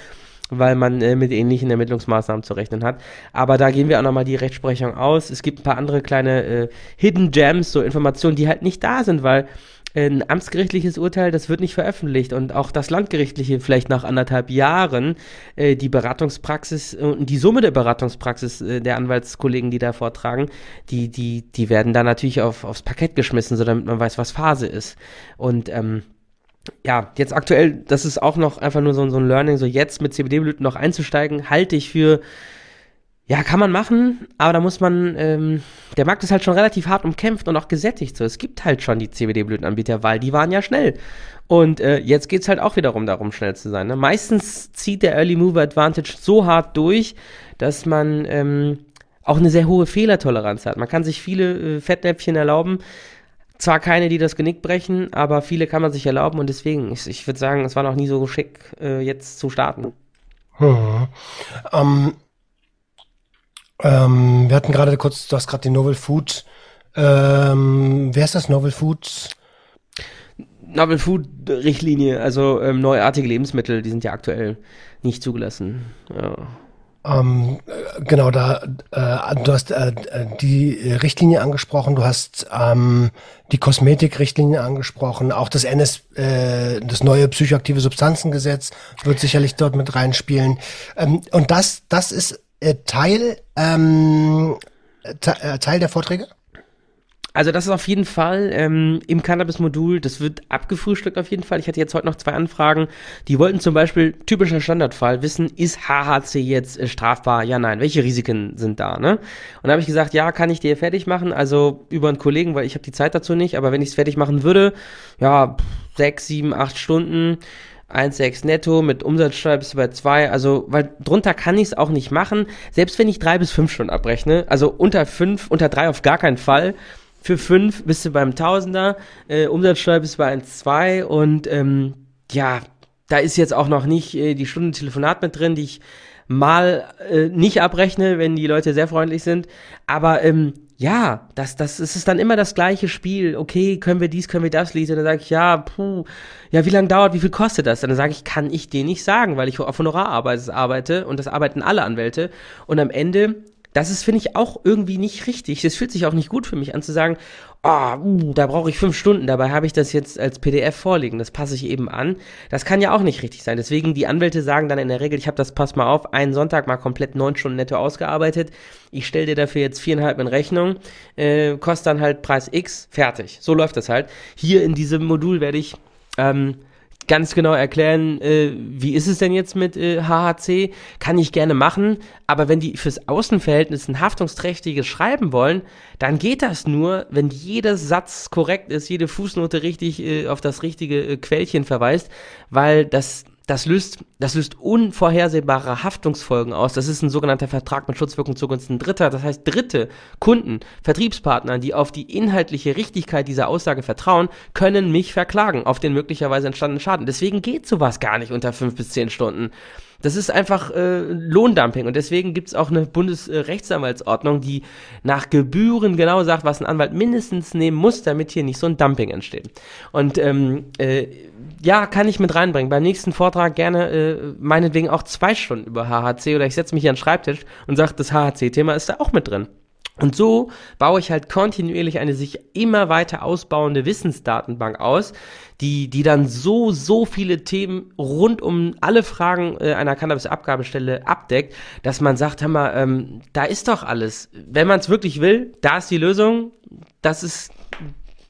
weil man äh, mit ähnlichen Ermittlungsmaßnahmen zu rechnen hat. Aber da gehen wir auch nochmal die Rechtsprechung aus. Es gibt ein paar andere kleine äh, Hidden Gems, so Informationen, die halt nicht da sind, weil ein amtsgerichtliches Urteil, das wird nicht veröffentlicht und auch das landgerichtliche vielleicht nach anderthalb Jahren äh, die Beratungspraxis und die Summe der Beratungspraxis äh, der Anwaltskollegen, die da vortragen, die, die, die werden da natürlich auf, aufs Parkett geschmissen, so damit man weiß, was Phase ist. Und ähm, ja, jetzt aktuell, das ist auch noch einfach nur so, so ein Learning, so jetzt mit CBD-Blüten noch einzusteigen, halte ich für ja, kann man machen, aber da muss man, ähm, der Markt ist halt schon relativ hart umkämpft und auch gesättigt so. Es gibt halt schon die CBD-Blütenanbieter, weil die waren ja schnell. Und äh, jetzt geht's halt auch wiederum darum, schnell zu sein. Ne? Meistens zieht der Early Mover Advantage so hart durch, dass man ähm, auch eine sehr hohe Fehlertoleranz hat. Man kann sich viele äh, Fettnäpfchen erlauben. Zwar keine, die das Genick brechen, aber viele kann man sich erlauben und deswegen, ich, ich würde sagen, es war noch nie so schick, äh, jetzt zu starten. Hm. Um ähm, wir hatten gerade kurz, du hast gerade die Novel Food. Ähm, wer ist das Novel Food? Novel Food Richtlinie, also ähm, neuartige Lebensmittel, die sind ja aktuell nicht zugelassen. Ja. Ähm, genau, da äh, du hast äh, die Richtlinie angesprochen, du hast ähm, die Kosmetikrichtlinie angesprochen, auch das NS, äh, das neue psychoaktive Substanzengesetz wird sicherlich dort mit reinspielen. Ähm, und das, das ist äh, Teil, ähm, äh, Teil der Vorträge? Also das ist auf jeden Fall ähm, im Cannabis-Modul, das wird abgefrühstückt auf jeden Fall. Ich hatte jetzt heute noch zwei Anfragen, die wollten zum Beispiel, typischer Standardfall, wissen, ist HHC jetzt äh, strafbar? Ja, nein. Welche Risiken sind da? Ne? Und da habe ich gesagt, ja, kann ich dir fertig machen, also über einen Kollegen, weil ich habe die Zeit dazu nicht, aber wenn ich es fertig machen würde, ja, sechs, sieben, acht Stunden, 1,6 netto, mit Umsatzsteuer bist du bei 2, also, weil drunter kann ich es auch nicht machen, selbst wenn ich drei bis fünf Stunden abrechne, also unter fünf, unter drei auf gar keinen Fall, für fünf bist du beim Tausender, äh, Umsatzsteuer bist du bei 1,2 und, ähm, ja, da ist jetzt auch noch nicht äh, die Stunde Telefonat mit drin, die ich mal äh, nicht abrechne, wenn die Leute sehr freundlich sind, aber, ähm, ja, das, das, es ist dann immer das gleiche Spiel. Okay, können wir dies, können wir das lesen? Dann sage ich, ja, puh, ja, wie lange dauert, wie viel kostet das? Dann sage ich, kann ich dir nicht sagen, weil ich auf Honorararbeit arbeite und das arbeiten alle Anwälte. Und am Ende das ist, finde ich, auch irgendwie nicht richtig. Es fühlt sich auch nicht gut für mich an zu sagen, ah, oh, uh, da brauche ich fünf Stunden, dabei habe ich das jetzt als PDF vorliegen, das passe ich eben an. Das kann ja auch nicht richtig sein. Deswegen, die Anwälte sagen dann in der Regel, ich habe das, pass mal auf, einen Sonntag mal komplett neun Stunden netto ausgearbeitet, ich stelle dir dafür jetzt viereinhalb in Rechnung, äh, kostet dann halt Preis X, fertig. So läuft das halt. Hier in diesem Modul werde ich ähm, ganz genau erklären, äh, wie ist es denn jetzt mit äh, HHC? Kann ich gerne machen, aber wenn die fürs Außenverhältnis ein haftungsträchtiges schreiben wollen, dann geht das nur, wenn jeder Satz korrekt ist, jede Fußnote richtig äh, auf das richtige äh, Quellchen verweist, weil das das löst, das löst unvorhersehbare Haftungsfolgen aus. Das ist ein sogenannter Vertrag mit Schutzwirkung zugunsten Dritter. Das heißt, Dritte, Kunden, Vertriebspartner, die auf die inhaltliche Richtigkeit dieser Aussage vertrauen, können mich verklagen auf den möglicherweise entstandenen Schaden. Deswegen geht sowas gar nicht unter fünf bis zehn Stunden. Das ist einfach äh, Lohndumping und deswegen gibt es auch eine Bundesrechtsanwaltsordnung, die nach Gebühren genau sagt, was ein Anwalt mindestens nehmen muss, damit hier nicht so ein Dumping entsteht. Und ähm, äh, ja, kann ich mit reinbringen. Beim nächsten Vortrag gerne äh, meinetwegen auch zwei Stunden über HHC oder ich setze mich hier an den Schreibtisch und sage, das HHC-Thema ist da auch mit drin. Und so baue ich halt kontinuierlich eine sich immer weiter ausbauende Wissensdatenbank aus, die, die dann so, so viele Themen rund um alle Fragen äh, einer Cannabis-Abgabestelle abdeckt, dass man sagt, hör mal, ähm, da ist doch alles. Wenn man es wirklich will, da ist die Lösung. Das ist,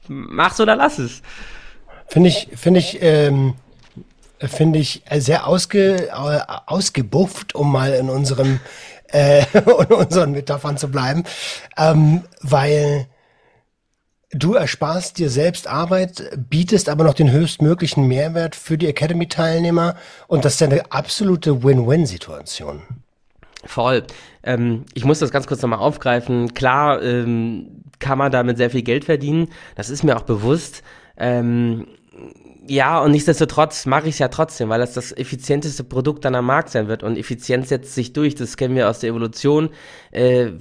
mach's oder lass es. Finde ich, finde ich, ähm, finde ich sehr ausge, äh, ausgebufft, um mal in unserem äh, in unseren Metaphern zu bleiben, ähm, weil du ersparst dir selbst Arbeit, bietest aber noch den höchstmöglichen Mehrwert für die Academy-Teilnehmer und das ist eine absolute Win-Win-Situation. Voll. Ähm, ich muss das ganz kurz nochmal aufgreifen. Klar ähm, kann man damit sehr viel Geld verdienen, das ist mir auch bewusst. Ähm, ja, und nichtsdestotrotz mache ich es ja trotzdem, weil das das effizienteste Produkt dann am Markt sein wird. Und Effizienz setzt sich durch, das kennen wir aus der Evolution. Äh,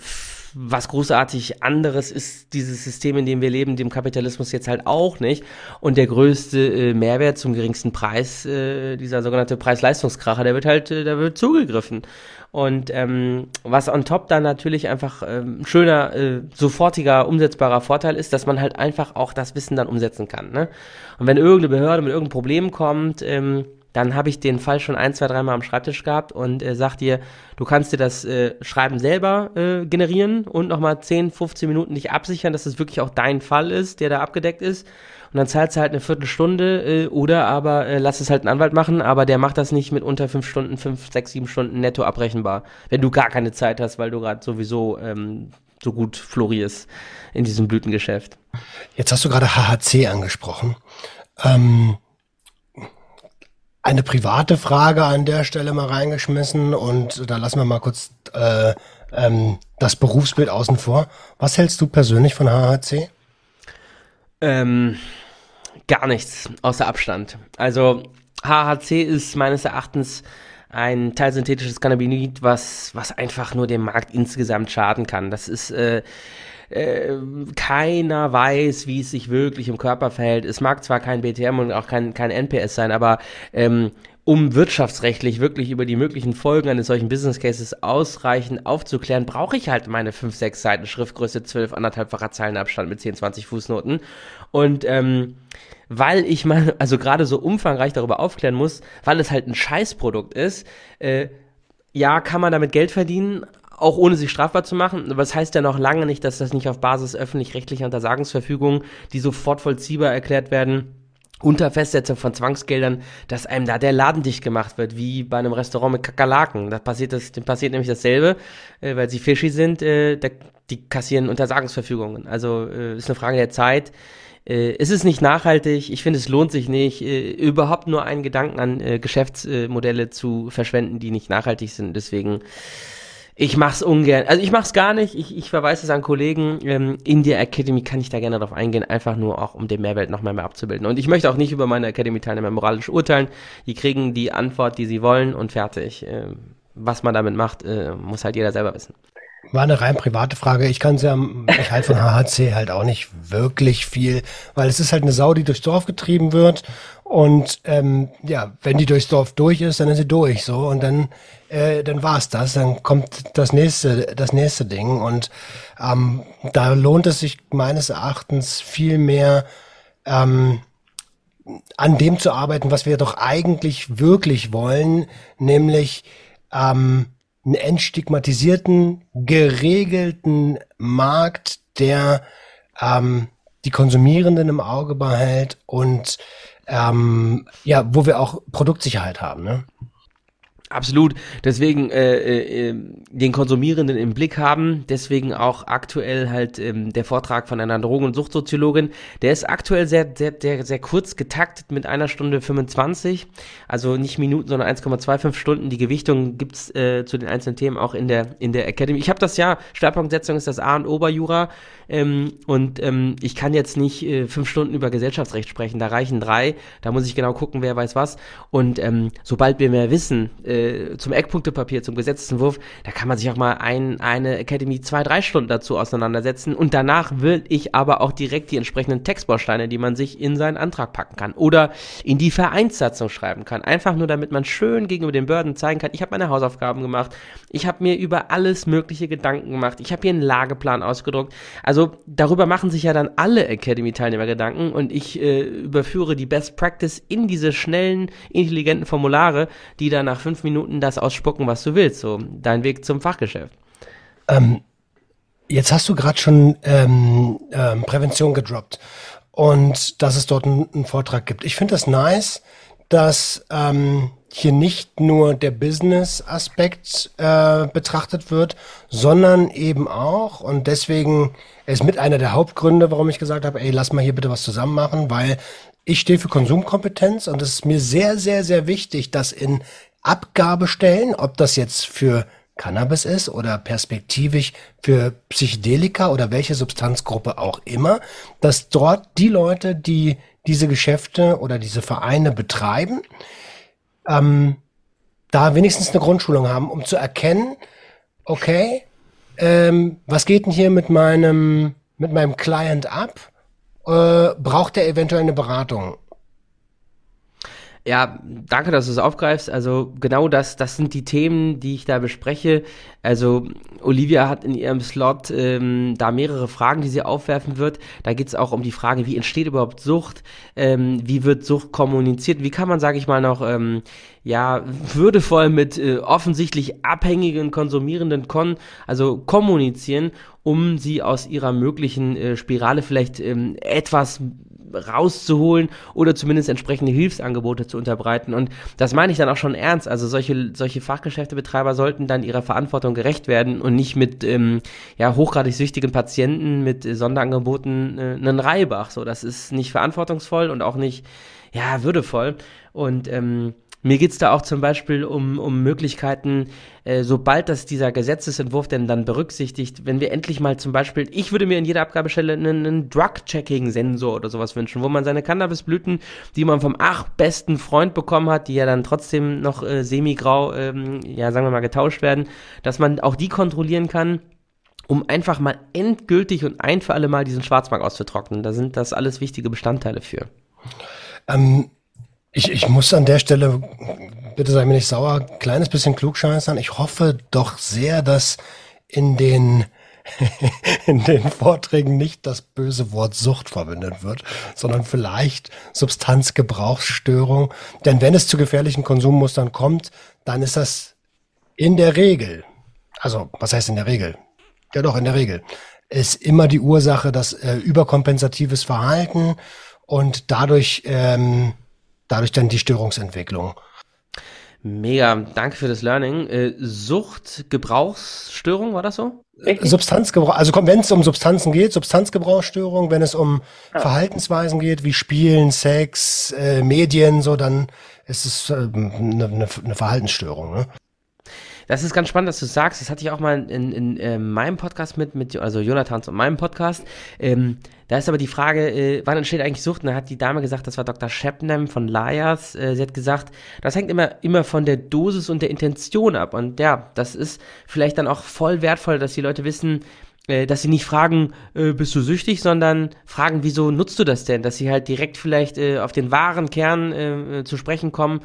was großartig anderes ist dieses System, in dem wir leben, dem Kapitalismus jetzt halt auch nicht. Und der größte äh, Mehrwert zum geringsten Preis, äh, dieser sogenannte Preis-Leistungskracher, der wird halt, äh, da wird zugegriffen. Und ähm, was on top dann natürlich einfach ähm, schöner, äh, sofortiger, umsetzbarer Vorteil ist, dass man halt einfach auch das Wissen dann umsetzen kann. Ne? Und wenn irgendeine Behörde mit irgendeinem Problem kommt, ähm, dann habe ich den Fall schon ein, zwei, dreimal am Schreibtisch gehabt und äh, sagt dir, du kannst dir das äh, Schreiben selber äh, generieren und nochmal 10, 15 Minuten dich absichern, dass es das wirklich auch dein Fall ist, der da abgedeckt ist. Und dann zahlst du halt eine Viertelstunde äh, oder aber äh, lass es halt einen Anwalt machen, aber der macht das nicht mit unter fünf Stunden, fünf, sechs, sieben Stunden netto abrechenbar, wenn du gar keine Zeit hast, weil du gerade sowieso ähm, so gut florierst in diesem Blütengeschäft. Jetzt hast du gerade HHC angesprochen. Ähm eine private Frage an der Stelle mal reingeschmissen und da lassen wir mal kurz äh, ähm, das Berufsbild außen vor. Was hältst du persönlich von HHC? Ähm, gar nichts, außer Abstand. Also HHC ist meines Erachtens ein teilsynthetisches Cannabinoid, was, was einfach nur dem Markt insgesamt schaden kann. Das ist äh, äh, keiner weiß, wie es sich wirklich im Körper verhält. Es mag zwar kein BTM und auch kein, kein NPS sein, aber ähm, um wirtschaftsrechtlich wirklich über die möglichen Folgen eines solchen Business Cases ausreichend aufzuklären, brauche ich halt meine 5, 6 Seiten Schriftgröße, 12, anderthalbfacher Zeilenabstand mit 10, 20 Fußnoten. Und ähm, weil ich mal, also gerade so umfangreich darüber aufklären muss, weil es halt ein Scheißprodukt ist, äh, ja, kann man damit Geld verdienen, auch ohne sich strafbar zu machen. Aber das heißt ja noch lange nicht, dass das nicht auf Basis öffentlich-rechtlicher Untersagungsverfügungen, die sofort vollziehbar erklärt werden, unter Festsetzung von Zwangsgeldern, dass einem da der Laden dicht gemacht wird, wie bei einem Restaurant mit Kakerlaken. Da passiert das, dem passiert nämlich dasselbe, äh, weil sie fishy sind, äh, da, die kassieren Untersagungsverfügungen. Also äh, ist eine Frage der Zeit. Äh, es ist nicht nachhaltig, ich finde, es lohnt sich nicht, äh, überhaupt nur einen Gedanken an äh, Geschäftsmodelle zu verschwenden, die nicht nachhaltig sind. Deswegen ich mach's ungern. Also ich mach's gar nicht. Ich, ich verweise es an Kollegen. Ähm, in der Academy kann ich da gerne drauf eingehen, einfach nur auch, um den Mehrwert noch mehr, mehr abzubilden. Und ich möchte auch nicht über meine Academy-Teilnehmer moralisch urteilen. Die kriegen die Antwort, die sie wollen und fertig. Ähm, was man damit macht, äh, muss halt jeder selber wissen. War eine rein private Frage. Ich kann es ja, ich halte von HHC halt auch nicht wirklich viel, weil es ist halt eine Sau, die durchs Dorf getrieben wird. Und ähm, ja, wenn die durchs Dorf durch ist, dann ist sie durch. So und dann, äh, dann war's das. Dann kommt das nächste, das nächste Ding. Und ähm, da lohnt es sich meines Erachtens viel mehr ähm, an dem zu arbeiten, was wir doch eigentlich wirklich wollen, nämlich ähm, einen entstigmatisierten, geregelten Markt, der ähm, die Konsumierenden im Auge behält und ähm, ja, wo wir auch Produktsicherheit haben. Ne? Absolut. Deswegen äh, äh, den Konsumierenden im Blick haben. Deswegen auch aktuell halt ähm, der Vortrag von einer Drogen- und Suchtsoziologin. Der ist aktuell sehr, sehr, sehr, sehr kurz getaktet mit einer Stunde 25. Also nicht Minuten, sondern 1,25 Stunden. Die Gewichtung gibt's äh, zu den einzelnen Themen auch in der, in der Academy. Ich habe das ja, Schwerpunktsetzung ist das A und Oberjura. Ähm, und ähm, ich kann jetzt nicht äh, fünf Stunden über Gesellschaftsrecht sprechen. Da reichen drei. Da muss ich genau gucken, wer weiß was. Und ähm, sobald wir mehr wissen, äh, zum Eckpunktepapier, zum Gesetzentwurf, da kann man sich auch mal ein, eine Academy zwei, drei Stunden dazu auseinandersetzen. Und danach will ich aber auch direkt die entsprechenden Textbausteine, die man sich in seinen Antrag packen kann oder in die Vereinssatzung schreiben kann. Einfach nur, damit man schön gegenüber den Behörden zeigen kann, ich habe meine Hausaufgaben gemacht, ich habe mir über alles mögliche Gedanken gemacht, ich habe hier einen Lageplan ausgedruckt. Also darüber machen sich ja dann alle Academy-Teilnehmer Gedanken und ich äh, überführe die Best Practice in diese schnellen, intelligenten Formulare, die dann nach fünf Minuten Minuten das ausspucken, was du willst. So, dein Weg zum Fachgeschäft. Ähm, jetzt hast du gerade schon ähm, ähm, Prävention gedroppt und dass es dort einen Vortrag gibt. Ich finde das nice, dass ähm, hier nicht nur der Business-Aspekt äh, betrachtet wird, sondern eben auch, und deswegen ist mit einer der Hauptgründe, warum ich gesagt habe, ey, lass mal hier bitte was zusammen machen, weil ich stehe für Konsumkompetenz und es ist mir sehr, sehr, sehr wichtig, dass in Abgabestellen, ob das jetzt für Cannabis ist oder perspektivisch für Psychedelika oder welche Substanzgruppe auch immer, dass dort die Leute, die diese Geschäfte oder diese Vereine betreiben, ähm, da wenigstens eine Grundschulung haben, um zu erkennen, okay, ähm, was geht denn hier mit meinem, mit meinem Client ab? Äh, braucht er eventuell eine Beratung? Ja, danke, dass du es aufgreifst. Also genau das, das sind die Themen, die ich da bespreche. Also Olivia hat in ihrem Slot ähm, da mehrere Fragen, die sie aufwerfen wird. Da geht es auch um die Frage, wie entsteht überhaupt Sucht? Ähm, wie wird Sucht kommuniziert? Wie kann man, sage ich mal, noch ähm, ja würdevoll mit äh, offensichtlich abhängigen Konsumierenden kon also kommunizieren, um sie aus ihrer möglichen äh, Spirale vielleicht ähm, etwas rauszuholen oder zumindest entsprechende Hilfsangebote zu unterbreiten. Und das meine ich dann auch schon ernst. Also solche, solche Fachgeschäftebetreiber sollten dann ihrer Verantwortung gerecht werden und nicht mit ähm, ja, hochgradig süchtigen Patienten mit Sonderangeboten äh, einen Reibach. So, das ist nicht verantwortungsvoll und auch nicht ja, würdevoll. Und ähm, mir geht's da auch zum Beispiel um, um Möglichkeiten, äh, sobald das dieser Gesetzesentwurf denn dann berücksichtigt, wenn wir endlich mal zum Beispiel, ich würde mir in jeder Abgabestelle einen, einen Drug-Checking-Sensor oder sowas wünschen, wo man seine Cannabisblüten, die man vom ach besten Freund bekommen hat, die ja dann trotzdem noch äh, semi-grau, ähm, ja sagen wir mal, getauscht werden, dass man auch die kontrollieren kann um einfach mal endgültig und ein für alle Mal diesen Schwarzmarkt auszutrocknen. Da sind das alles wichtige Bestandteile für. Ähm, ich, ich muss an der Stelle, bitte sei mir nicht sauer, kleines bisschen klugscheißern. Ich hoffe doch sehr, dass in den in den Vorträgen nicht das böse Wort Sucht verwendet wird, sondern vielleicht Substanzgebrauchsstörung. Denn wenn es zu gefährlichen Konsummustern kommt, dann ist das in der Regel, also was heißt in der Regel? Ja doch, in der Regel, ist immer die Ursache das äh, überkompensatives Verhalten und dadurch ähm, dadurch dann die Störungsentwicklung. Mega, danke für das Learning. Äh, Sucht, Gebrauchsstörung, war das so? Substanzgebrauch, also wenn es um Substanzen geht, Substanzgebrauchsstörung, wenn es um ja. Verhaltensweisen geht, wie Spielen, Sex, äh, Medien, so, dann ist es äh, eine, eine, eine Verhaltensstörung. Ne? Das ist ganz spannend, dass du sagst. Das hatte ich auch mal in, in äh, meinem Podcast mit, mit, also Jonathans und meinem Podcast. Ähm, da ist aber die Frage, äh, wann entsteht eigentlich Sucht? Und da hat die Dame gesagt, das war Dr. Shepnam von Liars. Äh, sie hat gesagt, das hängt immer, immer von der Dosis und der Intention ab. Und ja, das ist vielleicht dann auch voll wertvoll, dass die Leute wissen, äh, dass sie nicht fragen, äh, bist du süchtig, sondern fragen, wieso nutzt du das denn? Dass sie halt direkt vielleicht äh, auf den wahren Kern äh, äh zu sprechen kommen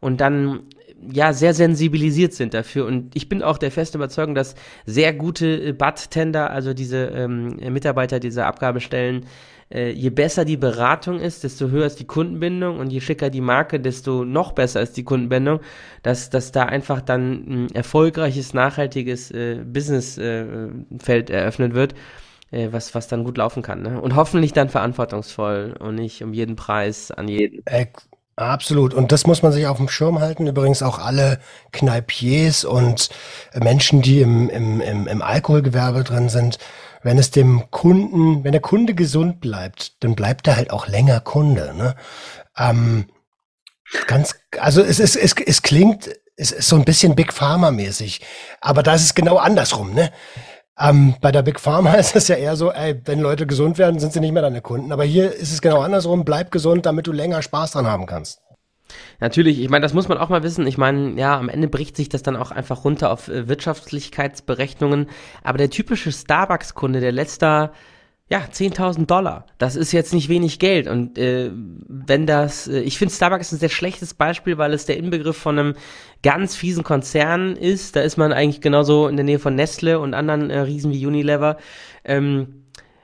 und dann ja sehr sensibilisiert sind dafür. Und ich bin auch der festen Überzeugung, dass sehr gute äh, Bud-Tender, also diese ähm, Mitarbeiter dieser Abgabestellen, äh, je besser die Beratung ist, desto höher ist die Kundenbindung und je schicker die Marke, desto noch besser ist die Kundenbindung, dass, dass da einfach dann ein erfolgreiches, nachhaltiges äh, Businessfeld äh, eröffnet wird äh, was, was dann gut laufen kann. Ne? Und hoffentlich dann verantwortungsvoll und nicht um jeden Preis an jeden. Absolut. Und das muss man sich auf dem Schirm halten. Übrigens auch alle Kneipiers und Menschen, die im, im, im, im Alkoholgewerbe drin sind. Wenn es dem Kunden, wenn der Kunde gesund bleibt, dann bleibt er halt auch länger Kunde. Ne? Ähm, ganz, also es, es, es, es klingt, es ist so ein bisschen Big Pharma mäßig. Aber da ist es genau andersrum. Ne? Ähm, bei der Big Pharma ist es ja eher so, ey, wenn Leute gesund werden, sind sie nicht mehr deine Kunden. Aber hier ist es genau andersrum. Bleib gesund, damit du länger Spaß dran haben kannst. Natürlich, ich meine, das muss man auch mal wissen. Ich meine, ja, am Ende bricht sich das dann auch einfach runter auf äh, Wirtschaftlichkeitsberechnungen. Aber der typische Starbucks-Kunde, der letzter ja, 10.000 Dollar. Das ist jetzt nicht wenig Geld. Und äh, wenn das, äh, ich finde Starbucks ist ein sehr schlechtes Beispiel, weil es der Inbegriff von einem ganz fiesen Konzern ist. Da ist man eigentlich genauso in der Nähe von Nestle und anderen äh, Riesen wie Unilever. Ähm,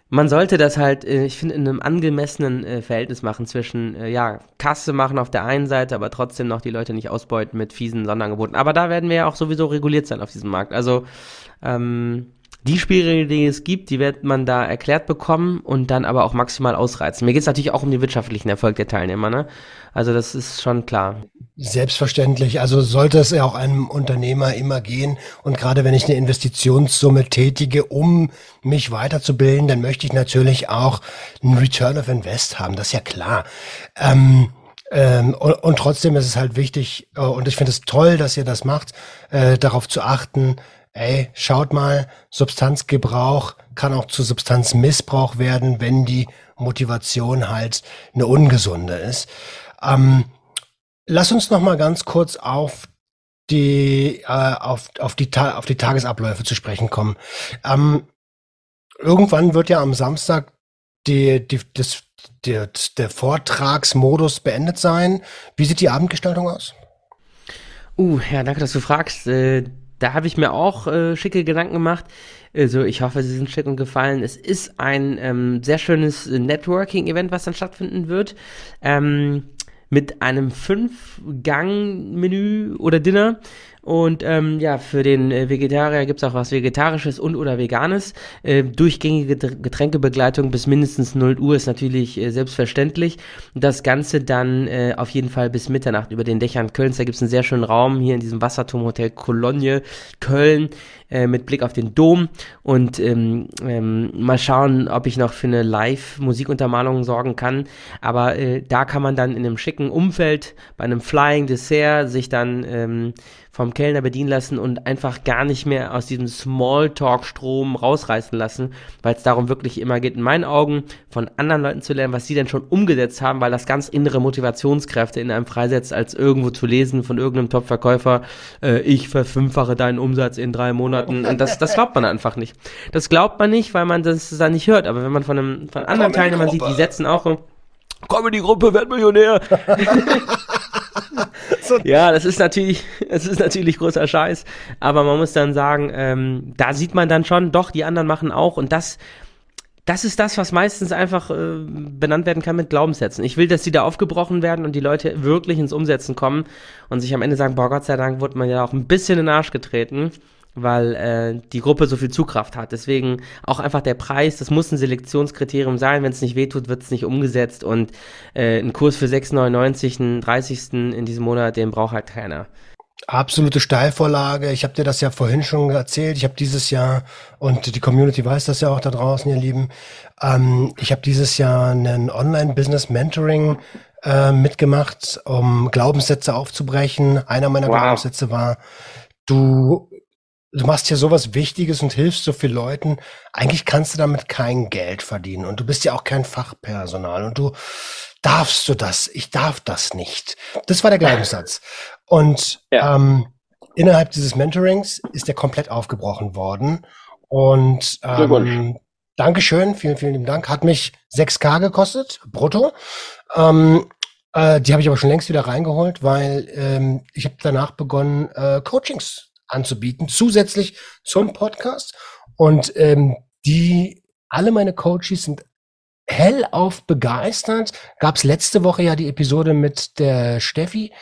man sollte das halt, äh, ich finde, in einem angemessenen äh, Verhältnis machen zwischen, äh, ja, Kasse machen auf der einen Seite, aber trotzdem noch die Leute nicht ausbeuten mit fiesen Sonderangeboten. Aber da werden wir ja auch sowieso reguliert sein auf diesem Markt. Also, ähm, die Spielregeln, die es gibt, die wird man da erklärt bekommen und dann aber auch maximal ausreizen. Mir geht es natürlich auch um den wirtschaftlichen Erfolg der Teilnehmer, ne? Also das ist schon klar. Selbstverständlich. Also sollte es ja auch einem Unternehmer immer gehen. Und gerade wenn ich eine Investitionssumme tätige, um mich weiterzubilden, dann möchte ich natürlich auch einen Return of Invest haben. Das ist ja klar. Ähm, ähm, und, und, trotzdem ist es halt wichtig, äh, und ich finde es toll, dass ihr das macht, äh, darauf zu achten, ey, schaut mal, Substanzgebrauch kann auch zu Substanzmissbrauch werden, wenn die Motivation halt eine ungesunde ist. Ähm, lass uns noch mal ganz kurz auf die äh, auf, auf, die auf die Tagesabläufe zu sprechen kommen. Ähm, irgendwann wird ja am Samstag die, die, das, der, der Vortragsmodus beendet sein. Wie sieht die Abendgestaltung aus? Uh, ja, danke, dass du fragst. Äh, da habe ich mir auch äh, schicke Gedanken gemacht. Also ich hoffe, sie sind schick und gefallen. Es ist ein ähm, sehr schönes Networking-Event, was dann stattfinden wird. Ähm, mit einem Fünf-Gang-Menü oder Dinner. Und ähm, ja, für den äh, Vegetarier gibt's auch was Vegetarisches und oder Veganes. Äh, durchgängige Getränkebegleitung bis mindestens 0 Uhr ist natürlich äh, selbstverständlich. Das Ganze dann äh, auf jeden Fall bis Mitternacht über den Dächern Kölns. Da gibt's einen sehr schönen Raum hier in diesem Wasserturmhotel Cologne Köln äh, mit Blick auf den Dom. Und ähm, ähm, mal schauen, ob ich noch für eine Live-Musikuntermalung sorgen kann. Aber äh, da kann man dann in einem schicken Umfeld bei einem Flying Dessert sich dann ähm, vom Kellner bedienen lassen und einfach gar nicht mehr aus diesem Smalltalk-Strom rausreißen lassen, weil es darum wirklich immer geht, in meinen Augen von anderen Leuten zu lernen, was sie denn schon umgesetzt haben, weil das ganz innere Motivationskräfte in einem freisetzt, als irgendwo zu lesen von irgendeinem Top-Verkäufer, äh, ich verfünffache deinen Umsatz in drei Monaten. Und das, das glaubt man einfach nicht. Das glaubt man nicht, weil man das dann nicht hört. Aber wenn man von, einem, von anderen Teilnehmern sieht, die setzen auch Komm in die Gruppe, werd Millionär. so. Ja, das ist natürlich, das ist natürlich großer Scheiß. Aber man muss dann sagen, ähm, da sieht man dann schon, doch, die anderen machen auch. Und das, das ist das, was meistens einfach äh, benannt werden kann mit Glaubenssätzen. Ich will, dass die da aufgebrochen werden und die Leute wirklich ins Umsetzen kommen und sich am Ende sagen, boah, Gott sei Dank wurde man ja auch ein bisschen in den Arsch getreten weil äh, die Gruppe so viel Zugkraft hat. Deswegen auch einfach der Preis, das muss ein Selektionskriterium sein. Wenn es nicht wehtut, wird es nicht umgesetzt. Und äh, ein Kurs für 6,99, einen 30. in diesem Monat, den braucht halt keiner. Absolute Steilvorlage. Ich habe dir das ja vorhin schon erzählt. Ich habe dieses Jahr, und die Community weiß das ja auch da draußen, ihr Lieben, ähm, ich habe dieses Jahr einen Online-Business-Mentoring äh, mitgemacht, um Glaubenssätze aufzubrechen. Einer meiner wow. Glaubenssätze war, du du machst ja sowas Wichtiges und hilfst so vielen Leuten. Eigentlich kannst du damit kein Geld verdienen und du bist ja auch kein Fachpersonal und du darfst du das? Ich darf das nicht. Das war der Glaubenssatz. Und ja. ähm, innerhalb dieses Mentorings ist der komplett aufgebrochen worden. Und ähm, Dankeschön, vielen, vielen lieben Dank. Hat mich 6K gekostet, brutto. Ähm, äh, die habe ich aber schon längst wieder reingeholt, weil ähm, ich habe danach begonnen, äh, Coachings anzubieten, zusätzlich zum Podcast. Und ähm, die, alle meine Coaches sind hellauf begeistert. Gab es letzte Woche ja die Episode mit der Steffi,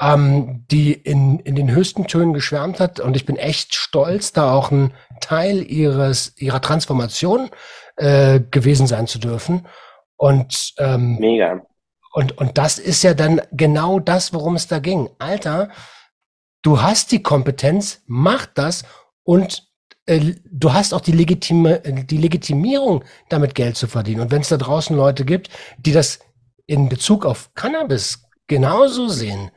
ähm, die in, in den höchsten Tönen geschwärmt hat. Und ich bin echt stolz, da auch ein Teil ihres, ihrer Transformation äh, gewesen sein zu dürfen. Und ähm, mega. Und, und das ist ja dann genau das, worum es da ging. Alter, du hast die Kompetenz, mach das und äh, du hast auch die, Legitime, die Legitimierung, damit Geld zu verdienen. Und wenn es da draußen Leute gibt, die das in Bezug auf Cannabis genauso sehen,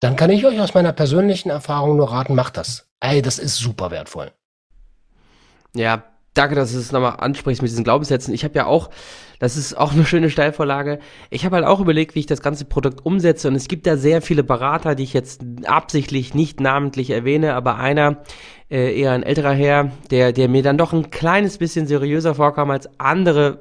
dann kann ich euch aus meiner persönlichen Erfahrung nur raten, macht das. Ey, das ist super wertvoll. Ja, danke, dass du es nochmal ansprichst mit diesen Glaubenssätzen. Ich habe ja auch, das ist auch eine schöne Steilvorlage, ich habe halt auch überlegt, wie ich das ganze Produkt umsetze. Und es gibt da sehr viele Berater, die ich jetzt absichtlich nicht namentlich erwähne, aber einer, äh, eher ein älterer Herr, der, der mir dann doch ein kleines bisschen seriöser vorkam als andere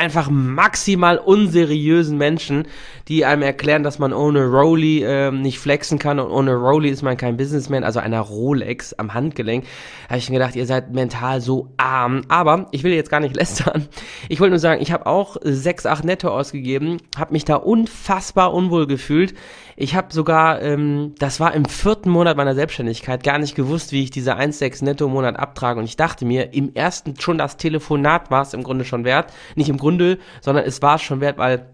einfach maximal unseriösen Menschen, die einem erklären, dass man ohne Rolli äh, nicht flexen kann und ohne Rolli ist man kein Businessman, also einer Rolex am Handgelenk. Habe ich mir gedacht, ihr seid mental so arm. Aber ich will jetzt gar nicht lästern. Ich wollte nur sagen, ich habe auch 6, 8 netto ausgegeben, habe mich da unfassbar unwohl gefühlt. Ich habe sogar, ähm, das war im vierten Monat meiner Selbstständigkeit, gar nicht gewusst, wie ich diese 1,6 netto im Monat abtrage. Und ich dachte mir, im ersten schon das Telefonat war es im Grunde schon wert. Nicht im Grunde, sondern es war es schon wert, weil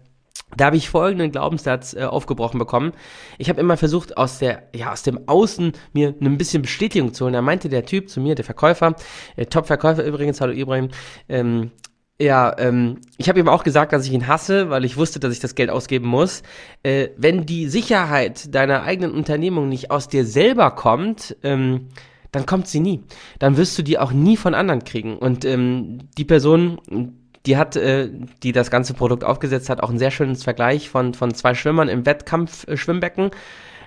da habe ich folgenden Glaubenssatz äh, aufgebrochen bekommen. Ich habe immer versucht, aus der, ja, aus dem Außen mir ein bisschen Bestätigung zu holen. Da meinte der Typ zu mir, der Verkäufer, äh, Top-Verkäufer übrigens, hallo Ibrahim, ähm, ja, ähm, ich habe ihm auch gesagt, dass ich ihn hasse, weil ich wusste, dass ich das Geld ausgeben muss. Äh, wenn die Sicherheit deiner eigenen Unternehmung nicht aus dir selber kommt, ähm, dann kommt sie nie. Dann wirst du die auch nie von anderen kriegen. Und ähm, die Person, die hat, äh, die das ganze Produkt aufgesetzt hat, auch ein sehr schönes Vergleich von, von zwei Schwimmern im Wettkampf-Schwimmbecken. äh,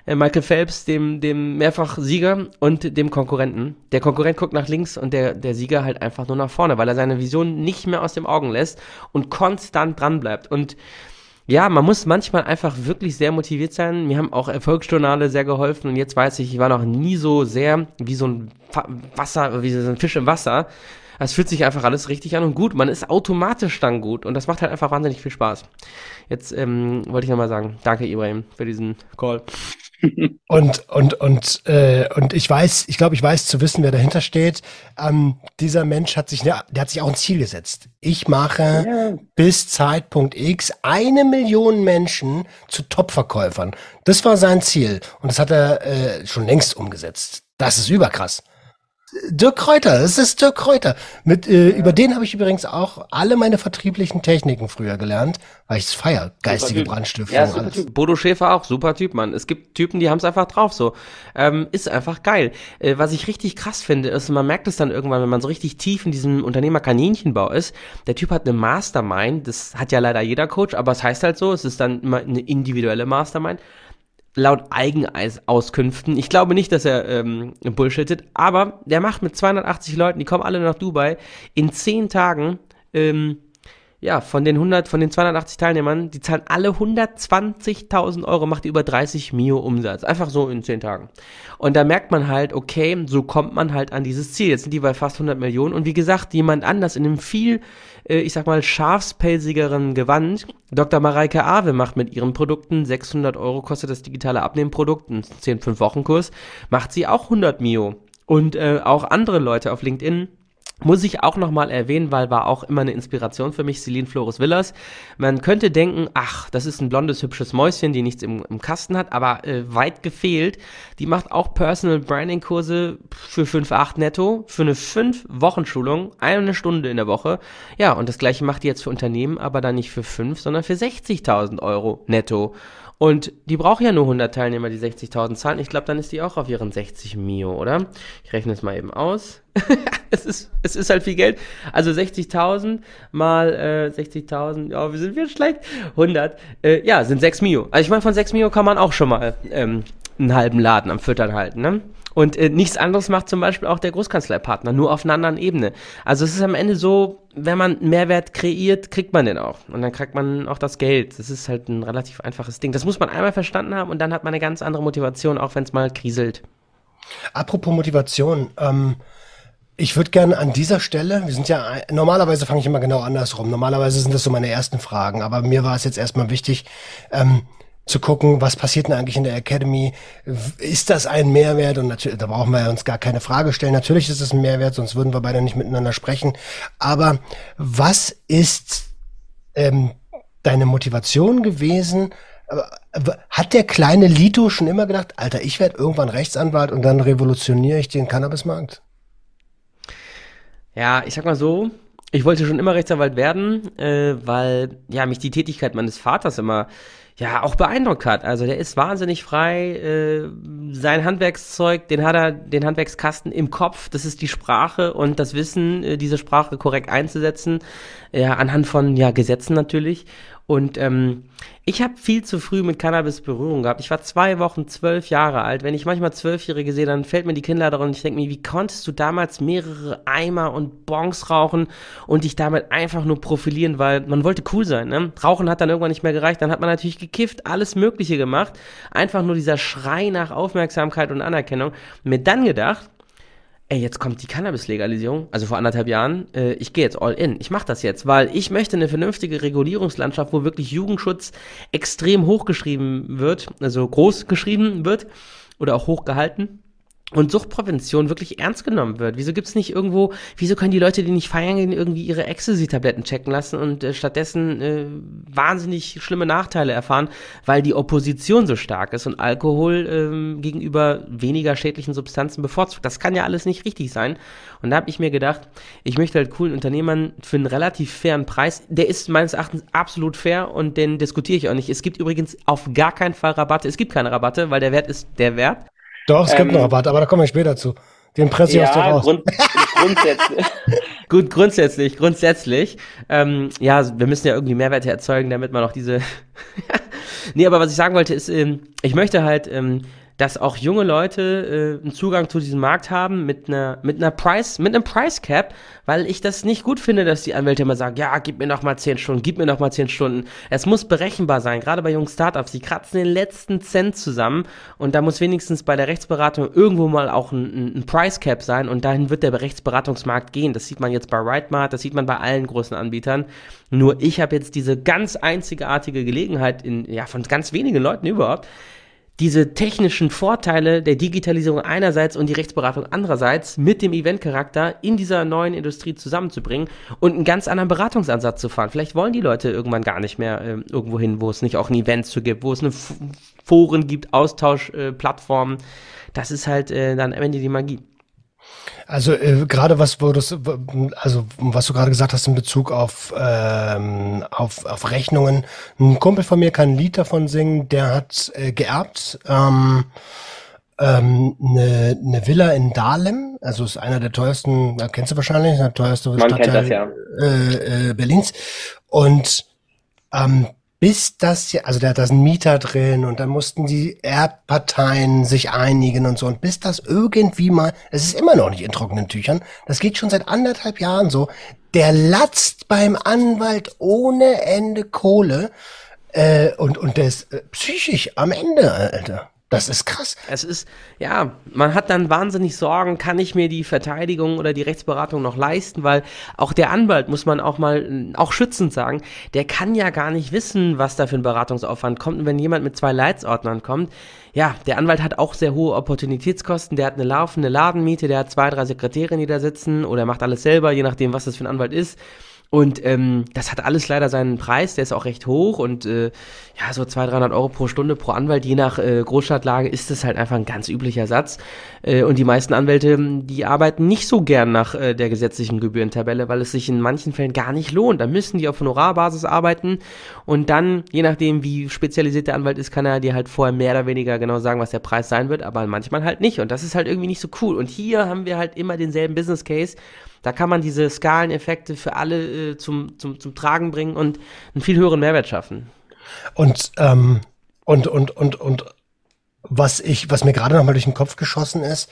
Michael Phelps, dem, dem Mehrfach-Sieger und dem Konkurrenten. Der Konkurrent guckt nach links und der, der Sieger halt einfach nur nach vorne, weil er seine Vision nicht mehr aus den Augen lässt und konstant dran bleibt. Und ja, man muss manchmal einfach wirklich sehr motiviert sein. Mir haben auch Erfolgsjournale sehr geholfen und jetzt weiß ich, ich war noch nie so sehr wie so ein Wasser, wie so ein Fisch im Wasser. Es fühlt sich einfach alles richtig an und gut. Man ist automatisch dann gut und das macht halt einfach wahnsinnig viel Spaß. Jetzt ähm, wollte ich nochmal sagen, danke Ibrahim für diesen Call. Und und und äh, und ich weiß, ich glaube, ich weiß zu wissen, wer dahinter steht. Ähm, dieser Mensch hat sich, der, der hat sich auch ein Ziel gesetzt. Ich mache ja. bis Zeitpunkt X eine Million Menschen zu Top-Verkäufern. Das war sein Ziel und das hat er äh, schon längst umgesetzt. Das ist überkrass. Dirk Kräuter, es ist Dirk Kräuter. Mit, äh, ja. Über den habe ich übrigens auch alle meine vertrieblichen Techniken früher gelernt, weil ich es feier. Geistige Brandstiftung. Ja, alles. Bodo Schäfer auch, super Typ, Mann. Es gibt Typen, die haben es einfach drauf so. Ähm, ist einfach geil. Äh, was ich richtig krass finde, ist, man merkt es dann irgendwann, wenn man so richtig tief in diesem Unternehmer-Kaninchenbau ist, der Typ hat eine Mastermind, das hat ja leider jeder Coach, aber es heißt halt so, es ist dann immer eine individuelle Mastermind laut Eigenauskünften. Ich glaube nicht, dass er ähm, bullshittet, aber der macht mit 280 Leuten, die kommen alle nach Dubai, in 10 Tagen ähm, ja, von den 100, von den 280 Teilnehmern, die zahlen alle 120.000 Euro, macht über 30 Mio Umsatz. Einfach so in 10 Tagen. Und da merkt man halt, okay, so kommt man halt an dieses Ziel. Jetzt sind die bei fast 100 Millionen. Und wie gesagt, jemand anders in einem viel, äh, ich sag mal, schafspelzigeren Gewand. Dr. Mareike Awe macht mit ihren Produkten 600 Euro kostet das digitale Abnehmprodukt, ein 10-5-Wochen-Kurs, macht sie auch 100 Mio. Und äh, auch andere Leute auf LinkedIn muss ich auch nochmal erwähnen, weil war auch immer eine Inspiration für mich, Celine Flores Villas. Man könnte denken, ach, das ist ein blondes, hübsches Mäuschen, die nichts im, im Kasten hat, aber äh, weit gefehlt. Die macht auch Personal Branding Kurse für 5,8 netto, für eine 5-Wochen-Schulung, eine Stunde in der Woche. Ja, und das gleiche macht die jetzt für Unternehmen, aber dann nicht für 5, sondern für 60.000 Euro netto. Und die braucht ja nur 100 Teilnehmer, die 60.000 zahlen. Ich glaube, dann ist die auch auf ihren 60 Mio, oder? Ich rechne es mal eben aus. es, ist, es ist halt viel Geld. Also 60.000 mal äh, 60.000, ja, wir sind wir schlecht. 100, äh, ja, sind 6 Mio. Also ich meine, von 6 Mio kann man auch schon mal ähm, einen halben Laden am Füttern halten, ne? Und äh, nichts anderes macht zum Beispiel auch der Großkanzleipartner, nur auf einer anderen Ebene. Also es ist am Ende so, wenn man Mehrwert kreiert, kriegt man den auch. Und dann kriegt man auch das Geld. Das ist halt ein relativ einfaches Ding. Das muss man einmal verstanden haben und dann hat man eine ganz andere Motivation, auch wenn es mal kriselt. Apropos Motivation, ähm, ich würde gerne an dieser Stelle, wir sind ja, normalerweise fange ich immer genau andersrum. Normalerweise sind das so meine ersten Fragen, aber mir war es jetzt erstmal wichtig, ähm, zu gucken, was passiert denn eigentlich in der Academy? Ist das ein Mehrwert? Und natürlich, da brauchen wir uns gar keine Frage stellen. Natürlich ist es ein Mehrwert, sonst würden wir beide nicht miteinander sprechen. Aber was ist ähm, deine Motivation gewesen? Hat der kleine Lito schon immer gedacht, Alter, ich werde irgendwann Rechtsanwalt und dann revolutioniere ich den Cannabismarkt? Ja, ich sag mal so, ich wollte schon immer Rechtsanwalt werden, äh, weil ja mich die Tätigkeit meines Vaters immer ja auch beeindruckt hat. Also der ist wahnsinnig frei. Äh, sein Handwerkszeug, den hat er, den Handwerkskasten im Kopf. Das ist die Sprache und das Wissen, äh, diese Sprache korrekt einzusetzen, ja, anhand von ja Gesetzen natürlich. Und ähm, ich habe viel zu früh mit Cannabis Berührung gehabt. Ich war zwei Wochen zwölf Jahre alt. Wenn ich manchmal Zwölfjährige sehe, dann fällt mir die Kinnlade und ich denke mir, wie konntest du damals mehrere Eimer und Bongs rauchen und dich damit einfach nur profilieren, weil man wollte cool sein. Ne? Rauchen hat dann irgendwann nicht mehr gereicht. Dann hat man natürlich gekifft, alles Mögliche gemacht. Einfach nur dieser Schrei nach Aufmerksamkeit und Anerkennung. Mir dann gedacht, ey, jetzt kommt die Cannabis-Legalisierung, also vor anderthalb Jahren, äh, ich gehe jetzt all in. Ich mache das jetzt, weil ich möchte eine vernünftige Regulierungslandschaft, wo wirklich Jugendschutz extrem hochgeschrieben wird, also groß geschrieben wird oder auch hochgehalten und Suchtprävention wirklich ernst genommen wird. Wieso gibt's nicht irgendwo, wieso können die Leute, die nicht feiern gehen, irgendwie ihre Ecstasy-Tabletten checken lassen und äh, stattdessen äh, wahnsinnig schlimme Nachteile erfahren, weil die Opposition so stark ist und Alkohol ähm, gegenüber weniger schädlichen Substanzen bevorzugt. Das kann ja alles nicht richtig sein. Und da habe ich mir gedacht, ich möchte halt coolen Unternehmern für einen relativ fairen Preis, der ist meines Erachtens absolut fair und den diskutiere ich auch nicht. Es gibt übrigens auf gar keinen Fall Rabatte. Es gibt keine Rabatte, weil der Wert ist der Wert. Doch, es ähm, gibt einen Rabatt, aber da kommen wir später zu. Den presse ich ja, aus dir raus. Grund, grundsätzlich. Gut, grundsätzlich, grundsätzlich. Ähm, ja, wir müssen ja irgendwie Mehrwerte erzeugen, damit man auch diese Nee, aber was ich sagen wollte ist, ähm, ich möchte halt, ähm, dass auch junge Leute äh, einen Zugang zu diesem Markt haben mit einer mit einer Price mit einem Price Cap, weil ich das nicht gut finde, dass die Anwälte immer sagen, ja, gib mir noch mal zehn Stunden, gib mir noch mal zehn Stunden. Es muss berechenbar sein, gerade bei jungen Startups, die kratzen den letzten Cent zusammen und da muss wenigstens bei der Rechtsberatung irgendwo mal auch ein, ein Price Cap sein und dahin wird der Rechtsberatungsmarkt gehen. Das sieht man jetzt bei Rightmart, das sieht man bei allen großen Anbietern. Nur ich habe jetzt diese ganz einzigartige Gelegenheit in ja von ganz wenigen Leuten überhaupt diese technischen Vorteile der Digitalisierung einerseits und die Rechtsberatung andererseits mit dem Eventcharakter in dieser neuen Industrie zusammenzubringen und einen ganz anderen Beratungsansatz zu fahren. Vielleicht wollen die Leute irgendwann gar nicht mehr äh, irgendwo hin, wo es nicht auch ein Event zu gibt, wo es eine Foren gibt, Austauschplattformen. Äh, das ist halt äh, dann am Ende die Magie. Also äh, gerade was das, also was du gerade gesagt hast in Bezug auf, ähm, auf auf Rechnungen. Ein Kumpel von mir kann ein Lied davon singen. Der hat äh, geerbt ähm, ähm, eine, eine Villa in Dahlem. Also ist einer der teuersten, da kennst du wahrscheinlich, der teuerste Man Stadtteil das, ja. äh, äh, Berlins. Und ähm, bis das ja, also der hat da einen Mieter drin und dann mussten die Erbparteien sich einigen und so und bis das irgendwie mal, es ist immer noch nicht in trockenen Tüchern, das geht schon seit anderthalb Jahren so, der latzt beim Anwalt ohne Ende Kohle äh, und, und der ist äh, psychisch am Ende, Alter. Das ist krass. Es ist, ja, man hat dann wahnsinnig Sorgen, kann ich mir die Verteidigung oder die Rechtsberatung noch leisten, weil auch der Anwalt, muss man auch mal, auch schützend sagen, der kann ja gar nicht wissen, was da für ein Beratungsaufwand kommt. Und wenn jemand mit zwei Leitsordnern kommt, ja, der Anwalt hat auch sehr hohe Opportunitätskosten, der hat eine laufende Ladenmiete, der hat zwei, drei Sekretäre, die da sitzen oder macht alles selber, je nachdem, was das für ein Anwalt ist. Und ähm, das hat alles leider seinen Preis, der ist auch recht hoch und äh, ja, so 200, 300 Euro pro Stunde pro Anwalt, je nach äh, Großstadtlage ist das halt einfach ein ganz üblicher Satz. Äh, und die meisten Anwälte, die arbeiten nicht so gern nach äh, der gesetzlichen Gebührentabelle, weil es sich in manchen Fällen gar nicht lohnt. Da müssen die auf Honorarbasis arbeiten und dann, je nachdem wie spezialisiert der Anwalt ist, kann er dir halt vorher mehr oder weniger genau sagen, was der Preis sein wird, aber manchmal halt nicht. Und das ist halt irgendwie nicht so cool. Und hier haben wir halt immer denselben Business Case da kann man diese Skaleneffekte für alle äh, zum, zum, zum Tragen bringen und einen viel höheren Mehrwert schaffen. Und, ähm, und, und, und, und was ich, was mir gerade nochmal durch den Kopf geschossen ist,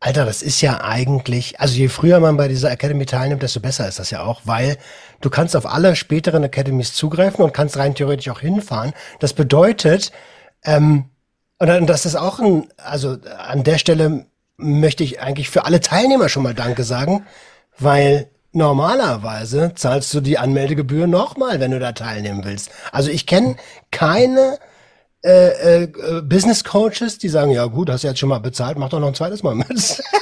Alter, das ist ja eigentlich, also je früher man bei dieser Academy teilnimmt, desto besser ist das ja auch, weil du kannst auf alle späteren Academies zugreifen und kannst rein theoretisch auch hinfahren. Das bedeutet, ähm, und das ist auch ein, also an der Stelle möchte ich eigentlich für alle Teilnehmer schon mal Danke sagen, weil normalerweise zahlst du die Anmeldegebühr nochmal, wenn du da teilnehmen willst. Also ich kenne keine äh, äh, Business Coaches, die sagen, ja gut, hast du jetzt schon mal bezahlt, mach doch noch ein zweites Mal mit.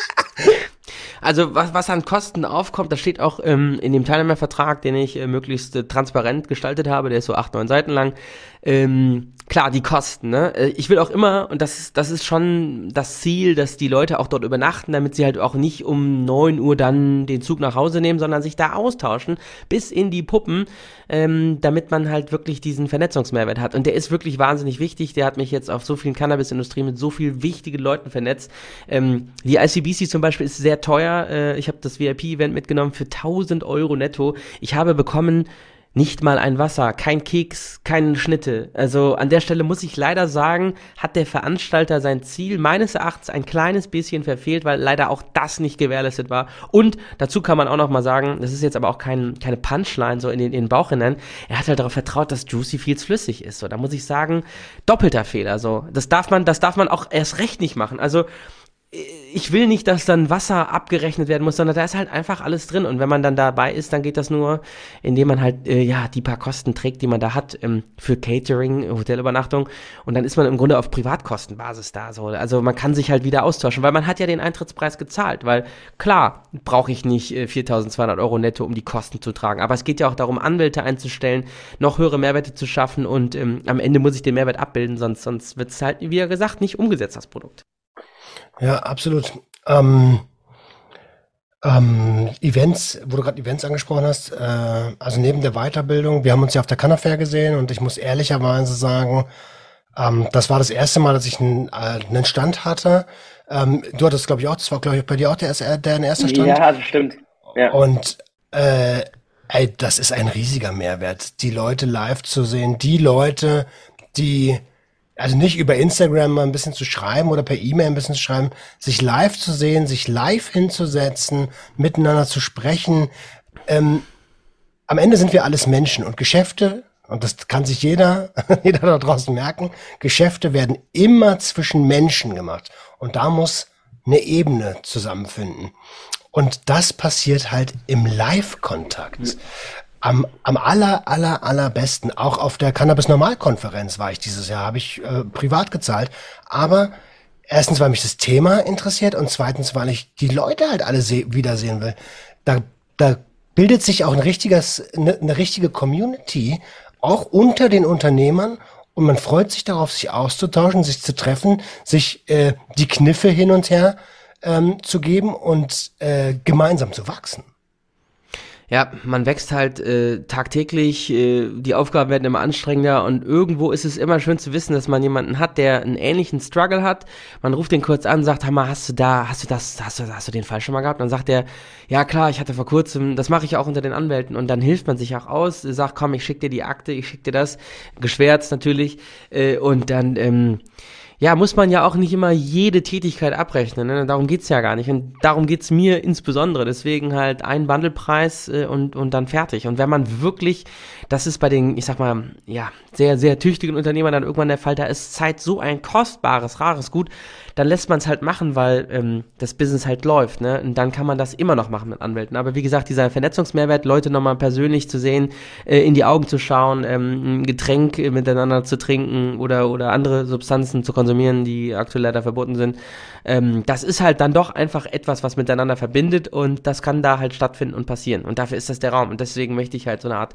Also was, was an Kosten aufkommt, das steht auch ähm, in dem Teilnehmervertrag, den ich äh, möglichst äh, transparent gestaltet habe, der ist so acht, neun Seiten lang. Ähm, klar, die Kosten, ne? Äh, ich will auch immer, und das ist, das ist schon das Ziel, dass die Leute auch dort übernachten, damit sie halt auch nicht um neun Uhr dann den Zug nach Hause nehmen, sondern sich da austauschen, bis in die Puppen, ähm, damit man halt wirklich diesen Vernetzungsmehrwert hat. Und der ist wirklich wahnsinnig wichtig. Der hat mich jetzt auf so vielen Cannabis-Industrien mit so vielen wichtigen Leuten vernetzt. Ähm, die ICBC zum Beispiel ist sehr teuer. Äh, ich habe das VIP-Event mitgenommen für 1000 Euro netto. Ich habe bekommen nicht mal ein Wasser, kein Keks, keine Schnitte. Also an der Stelle muss ich leider sagen, hat der Veranstalter sein Ziel meines Erachtens ein kleines bisschen verfehlt, weil leider auch das nicht gewährleistet war. Und dazu kann man auch noch mal sagen, das ist jetzt aber auch kein, keine Punchline so in den, in den Bauch hinein. Er hat halt darauf vertraut, dass Juicy Fields flüssig ist. So, da muss ich sagen, doppelter Fehler. So, das darf man, das darf man auch erst recht nicht machen. Also ich will nicht, dass dann Wasser abgerechnet werden muss, sondern da ist halt einfach alles drin. Und wenn man dann dabei ist, dann geht das nur, indem man halt äh, ja die paar Kosten trägt, die man da hat ähm, für Catering, Hotelübernachtung. Und dann ist man im Grunde auf Privatkostenbasis da. So. Also man kann sich halt wieder austauschen, weil man hat ja den Eintrittspreis gezahlt. Weil klar brauche ich nicht äh, 4.200 Euro netto, um die Kosten zu tragen. Aber es geht ja auch darum, Anwälte einzustellen, noch höhere Mehrwerte zu schaffen. Und ähm, am Ende muss ich den Mehrwert abbilden, sonst sonst wird es halt, wie gesagt, nicht umgesetzt das Produkt. Ja, absolut. Ähm, ähm, Events, wo du gerade Events angesprochen hast, äh, also neben der Weiterbildung, wir haben uns ja auf der Canafair gesehen und ich muss ehrlicherweise sagen, ähm, das war das erste Mal, dass ich einen, äh, einen Stand hatte. Ähm, du hattest, glaube ich, auch, das war, glaube ich, bei dir auch der, der, der erste Stand. Ja, das stimmt. Ja. Und äh, ey, das ist ein riesiger Mehrwert, die Leute live zu sehen, die Leute, die, also nicht über Instagram mal ein bisschen zu schreiben oder per E-Mail ein bisschen zu schreiben, sich live zu sehen, sich live hinzusetzen, miteinander zu sprechen. Ähm, am Ende sind wir alles Menschen und Geschäfte, und das kann sich jeder, jeder da draußen merken, Geschäfte werden immer zwischen Menschen gemacht. Und da muss eine Ebene zusammenfinden. Und das passiert halt im Live-Kontakt. Am, am aller, aller, allerbesten. Auch auf der Cannabis-Normalkonferenz war ich dieses Jahr, habe ich äh, privat gezahlt. Aber erstens, weil mich das Thema interessiert und zweitens, weil ich die Leute halt alle wiedersehen will. Da, da bildet sich auch ein richtiges, eine, eine richtige Community, auch unter den Unternehmern und man freut sich darauf, sich auszutauschen, sich zu treffen, sich äh, die Kniffe hin und her ähm, zu geben und äh, gemeinsam zu wachsen. Ja, man wächst halt äh, tagtäglich, äh, die Aufgaben werden immer anstrengender und irgendwo ist es immer schön zu wissen, dass man jemanden hat, der einen ähnlichen Struggle hat. Man ruft den kurz an, sagt, Hammer, hast du da, hast du das, hast du, hast du den Fall schon mal gehabt? dann sagt er, ja klar, ich hatte vor kurzem, das mache ich auch unter den Anwälten und dann hilft man sich auch aus, sagt, komm, ich schick dir die Akte, ich schick dir das, geschwärzt natürlich äh, und dann ähm, ja, muss man ja auch nicht immer jede Tätigkeit abrechnen. Ne? Darum geht's ja gar nicht. Und darum geht's mir insbesondere. Deswegen halt ein Bundlepreis äh, und, und dann fertig. Und wenn man wirklich, das ist bei den, ich sag mal, ja, sehr, sehr tüchtigen Unternehmern dann irgendwann der Fall, da ist Zeit so ein kostbares, rares Gut, dann lässt man es halt machen, weil ähm, das Business halt läuft, ne? Und dann kann man das immer noch machen mit Anwälten. Aber wie gesagt, dieser Vernetzungsmehrwert, Leute nochmal persönlich zu sehen, äh, in die Augen zu schauen, ähm, ein Getränk äh, miteinander zu trinken oder, oder andere Substanzen zu konsumieren, die aktuell leider verboten sind, ähm, das ist halt dann doch einfach etwas, was miteinander verbindet und das kann da halt stattfinden und passieren. Und dafür ist das der Raum. Und deswegen möchte ich halt so eine Art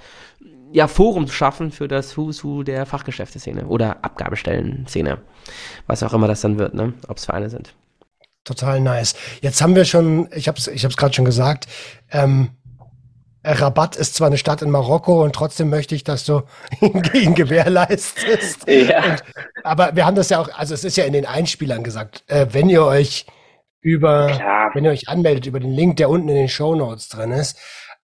ja, Forum schaffen für das Who's Who der Fachgeschäfteszene oder Abgabestellen-Szene. Was auch immer das dann wird, ne? Ob es Vereine sind. Total nice. Jetzt haben wir schon, ich habe es ich hab's gerade schon gesagt, ähm, Rabatt ist zwar eine Stadt in Marokko und trotzdem möchte ich, dass du ihn gewährleistest. Ja. Und, aber wir haben das ja auch, also es ist ja in den Einspielern gesagt, äh, wenn ihr euch über, Klar. wenn ihr euch anmeldet über den Link, der unten in den Show Notes drin ist,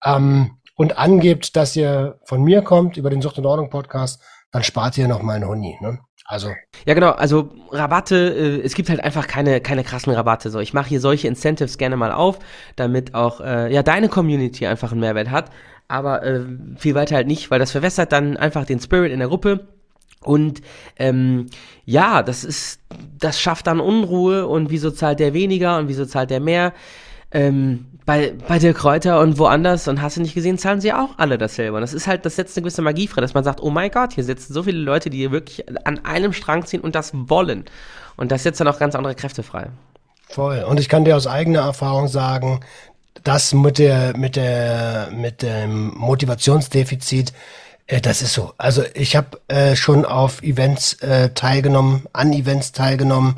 ähm, und angebt, dass ihr von mir kommt über den Sucht und Ordnung Podcast, dann spart ihr noch mal einen Huni. Ne? Also. Ja, genau. Also Rabatte, äh, es gibt halt einfach keine, keine krassen Rabatte. So, ich mache hier solche Incentives gerne mal auf, damit auch äh, ja deine Community einfach einen Mehrwert hat. Aber äh, viel weiter halt nicht, weil das verwässert dann einfach den Spirit in der Gruppe. Und ähm, ja, das ist, das schafft dann Unruhe und wieso zahlt der weniger und wieso zahlt der mehr? Ähm, bei, bei der Kräuter und woanders und hast du nicht gesehen, zahlen sie auch alle dasselbe. Und das ist halt, das setzt eine gewisse Magie frei, dass man sagt, oh mein Gott, hier sitzen so viele Leute, die wirklich an einem Strang ziehen und das wollen. Und das setzt dann auch ganz andere Kräfte frei. Voll. Und ich kann dir aus eigener Erfahrung sagen, das mit der, mit der, mit dem Motivationsdefizit, äh, das ist so. Also ich habe äh, schon auf Events äh, teilgenommen, an Events teilgenommen,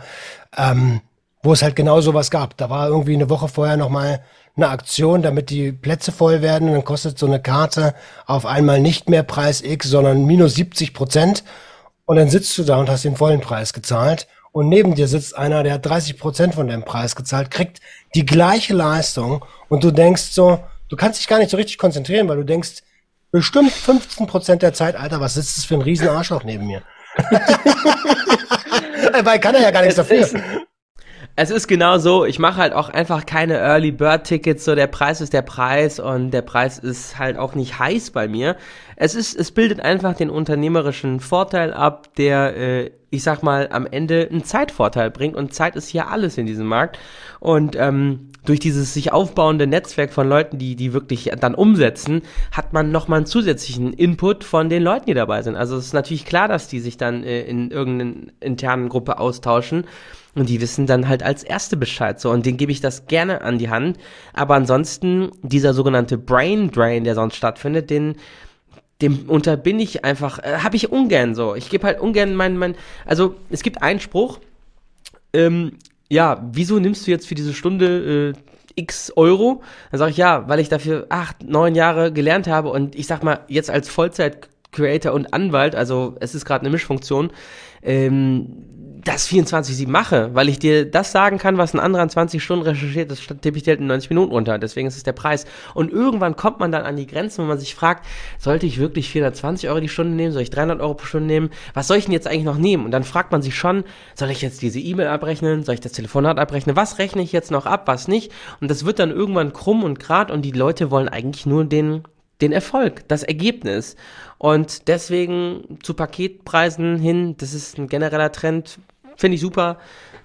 ähm, wo es halt genau sowas gab. Da war irgendwie eine Woche vorher nochmal eine Aktion, damit die Plätze voll werden. Und dann kostet so eine Karte auf einmal nicht mehr Preis X, sondern minus 70 Prozent. Und dann sitzt du da und hast den vollen Preis gezahlt. Und neben dir sitzt einer, der hat 30 Prozent von deinem Preis gezahlt, kriegt die gleiche Leistung. Und du denkst so, du kannst dich gar nicht so richtig konzentrieren, weil du denkst, bestimmt 15 Prozent der Zeit, Alter, was sitzt das für ein riesen Arschloch neben mir? weil kann er ja gar nichts dafür es ist genau so, ich mache halt auch einfach keine Early Bird Tickets, so der Preis ist der Preis und der Preis ist halt auch nicht heiß bei mir. Es ist, es bildet einfach den unternehmerischen Vorteil ab, der, äh, ich sag mal, am Ende einen Zeitvorteil bringt und Zeit ist ja alles in diesem Markt und ähm, durch dieses sich aufbauende Netzwerk von Leuten, die die wirklich dann umsetzen, hat man nochmal einen zusätzlichen Input von den Leuten, die dabei sind. Also es ist natürlich klar, dass die sich dann äh, in irgendeiner internen Gruppe austauschen und die wissen dann halt als Erste Bescheid. So, und denen gebe ich das gerne an die Hand. Aber ansonsten, dieser sogenannte Brain Drain, der sonst stattfindet, den, dem unterbin ich einfach, äh, habe ich ungern so. Ich gebe halt ungern mein, mein, also es gibt einen Spruch, ähm, ja, wieso nimmst du jetzt für diese Stunde äh, x Euro? Dann sage ich ja, weil ich dafür acht, neun Jahre gelernt habe und ich sag mal, jetzt als Vollzeit Creator und Anwalt, also es ist gerade eine Mischfunktion, ähm, das 24-7 mache, weil ich dir das sagen kann, was ein anderer in 20 Stunden recherchiert, das tippe ich dir halt in 90 Minuten runter. Deswegen ist es der Preis. Und irgendwann kommt man dann an die Grenzen, wo man sich fragt, sollte ich wirklich 420 Euro die Stunde nehmen? Soll ich 300 Euro pro Stunde nehmen? Was soll ich denn jetzt eigentlich noch nehmen? Und dann fragt man sich schon, soll ich jetzt diese E-Mail abrechnen? Soll ich das Telefonat abrechnen? Was rechne ich jetzt noch ab? Was nicht? Und das wird dann irgendwann krumm und grad und die Leute wollen eigentlich nur den den Erfolg, das Ergebnis. Und deswegen zu Paketpreisen hin, das ist ein genereller Trend, finde ich super.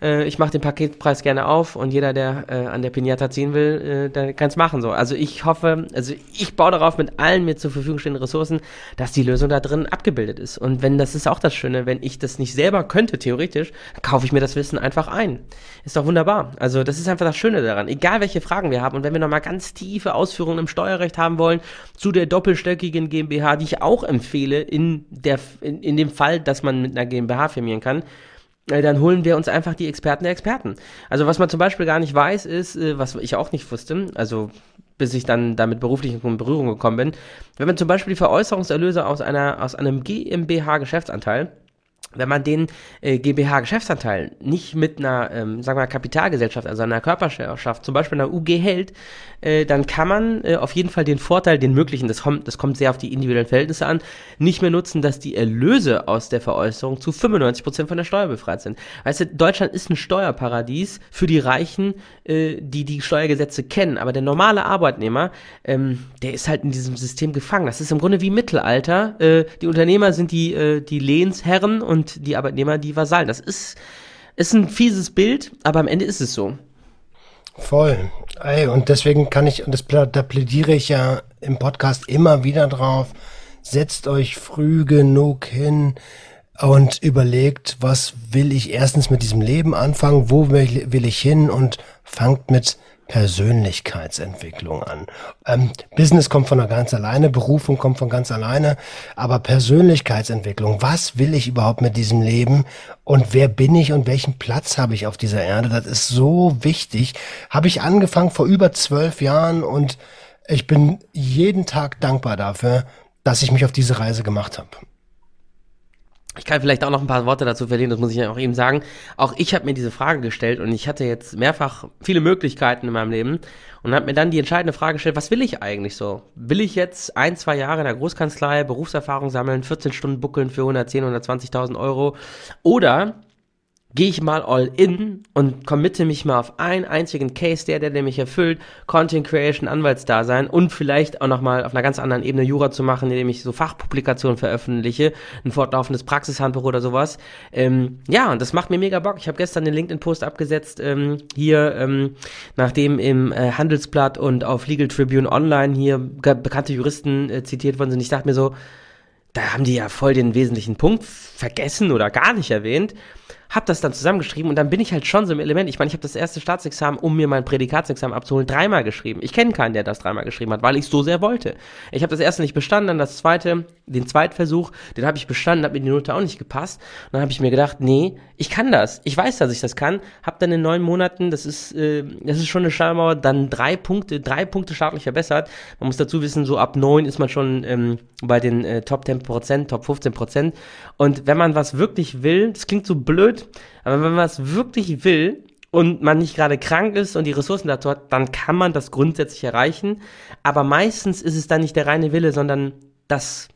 Äh, ich mache den Paketpreis gerne auf und jeder, der äh, an der Pinata ziehen will, äh, der kann es machen so. Also ich hoffe, also ich baue darauf mit allen mir zur Verfügung stehenden Ressourcen, dass die Lösung da drin abgebildet ist. Und wenn das ist auch das Schöne, wenn ich das nicht selber könnte, theoretisch, kaufe ich mir das Wissen einfach ein. Ist doch wunderbar. Also das ist einfach das Schöne daran. Egal welche Fragen wir haben und wenn wir nochmal ganz tiefe Ausführungen im Steuerrecht haben wollen, zu der doppelstöckigen GmbH, die ich auch empfehle, in, der, in, in dem Fall, dass man mit einer GmbH firmieren kann, dann holen wir uns einfach die Experten der Experten. Also was man zum Beispiel gar nicht weiß, ist, äh, was ich auch nicht wusste, also bis ich dann damit beruflich in Berührung gekommen bin, wenn man zum Beispiel die Veräußerungserlöse aus einer aus einem GmbH-Geschäftsanteil wenn man den äh, GmbH-Geschäftsanteil nicht mit einer, ähm, sagen wir mal, Kapitalgesellschaft, also einer Körperschaft, zum Beispiel einer UG hält, äh, dann kann man äh, auf jeden Fall den Vorteil, den möglichen, das kommt, das kommt sehr auf die individuellen Verhältnisse an, nicht mehr nutzen, dass die Erlöse aus der Veräußerung zu 95% von der Steuer befreit sind. Weißt du, Deutschland ist ein Steuerparadies für die Reichen, äh, die die Steuergesetze kennen, aber der normale Arbeitnehmer, ähm, der ist halt in diesem System gefangen. Das ist im Grunde wie Mittelalter. Äh, die Unternehmer sind die, äh, die Lehnsherren und die Arbeitnehmer die Vasallen. Das ist, ist ein fieses Bild, aber am Ende ist es so. Voll. Ey, und deswegen kann ich, und das, da plädiere ich ja im Podcast immer wieder drauf, setzt euch früh genug hin und überlegt, was will ich erstens mit diesem Leben anfangen, wo will ich hin und fangt mit Persönlichkeitsentwicklung an. Ähm, Business kommt von ganz alleine, Berufung kommt von ganz alleine, aber Persönlichkeitsentwicklung, was will ich überhaupt mit diesem Leben und wer bin ich und welchen Platz habe ich auf dieser Erde, das ist so wichtig. Habe ich angefangen vor über zwölf Jahren und ich bin jeden Tag dankbar dafür, dass ich mich auf diese Reise gemacht habe. Ich kann vielleicht auch noch ein paar Worte dazu verlieren, das muss ich ja auch eben sagen. Auch ich habe mir diese Frage gestellt und ich hatte jetzt mehrfach viele Möglichkeiten in meinem Leben und habe mir dann die entscheidende Frage gestellt, was will ich eigentlich so? Will ich jetzt ein, zwei Jahre in der Großkanzlei Berufserfahrung sammeln, 14 Stunden buckeln für 110, 120.000 Euro oder gehe ich mal all in und committe mich mal auf einen einzigen Case, der, der, der mich erfüllt, Content Creation, Anwaltsdasein und vielleicht auch nochmal auf einer ganz anderen Ebene Jura zu machen, indem ich so Fachpublikationen veröffentliche, ein fortlaufendes Praxishandbuch oder sowas. Ähm, ja, und das macht mir mega Bock. Ich habe gestern den LinkedIn-Post abgesetzt, ähm, hier, ähm, nachdem im äh, Handelsblatt und auf Legal Tribune Online hier bekannte Juristen äh, zitiert worden sind. Ich dachte mir so, da haben die ja voll den wesentlichen Punkt vergessen oder gar nicht erwähnt habe das dann zusammengeschrieben und dann bin ich halt schon so im Element. Ich meine, ich habe das erste Staatsexamen, um mir mein Prädikatsexamen abzuholen, dreimal geschrieben. Ich kenne keinen, der das dreimal geschrieben hat, weil ich so sehr wollte. Ich habe das erste nicht bestanden, dann das zweite, den Zweitversuch, den habe ich bestanden, hat mir die Note auch nicht gepasst. Und dann habe ich mir gedacht, nee, ich kann das. Ich weiß, dass ich das kann. Habe dann in neun Monaten, das ist, äh, das ist schon eine Schallmauer, dann drei Punkte, drei Punkte staatlich verbessert. Man muss dazu wissen, so ab neun ist man schon ähm, bei den äh, Top 10 Prozent, Top 15 Prozent. Und wenn man was wirklich will, das klingt so blöd, aber wenn man es wirklich will und man nicht gerade krank ist und die Ressourcen dazu hat, dann kann man das grundsätzlich erreichen. Aber meistens ist es dann nicht der reine Wille, sondern das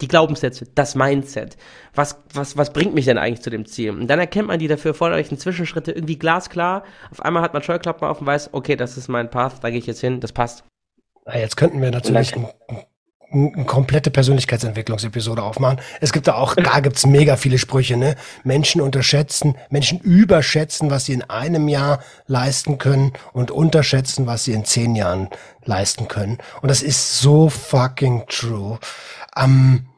die Glaubenssätze, das Mindset. Was, was, was bringt mich denn eigentlich zu dem Ziel? Und dann erkennt man die dafür erforderlichen Zwischenschritte irgendwie glasklar. Auf einmal hat man Scheuklappen auf und weiß, okay, das ist mein Path, da gehe ich jetzt hin, das passt. Na, jetzt könnten wir natürlich ein eine komplette Persönlichkeitsentwicklungsepisode aufmachen. Es gibt da auch, da gibt's mega viele Sprüche, ne? Menschen unterschätzen, Menschen überschätzen, was sie in einem Jahr leisten können und unterschätzen, was sie in zehn Jahren leisten können. Und das ist so fucking true. Ähm,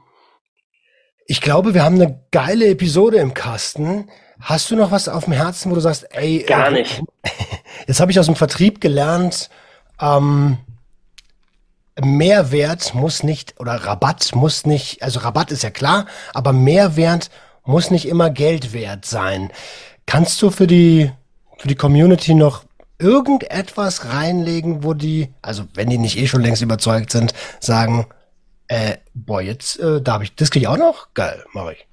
ich glaube, wir haben eine geile Episode im Kasten. Hast du noch was auf dem Herzen, wo du sagst, ey, gar äh, nicht. Jetzt habe ich aus dem Vertrieb gelernt, ähm, Mehrwert muss nicht oder Rabatt muss nicht, also Rabatt ist ja klar, aber Mehrwert muss nicht immer Geld wert sein. Kannst du für die, für die Community noch irgendetwas reinlegen, wo die, also wenn die nicht eh schon längst überzeugt sind, sagen, Äh, boah, jetzt, äh, da habe ich, das kriege ich auch noch? Geil, mache ich.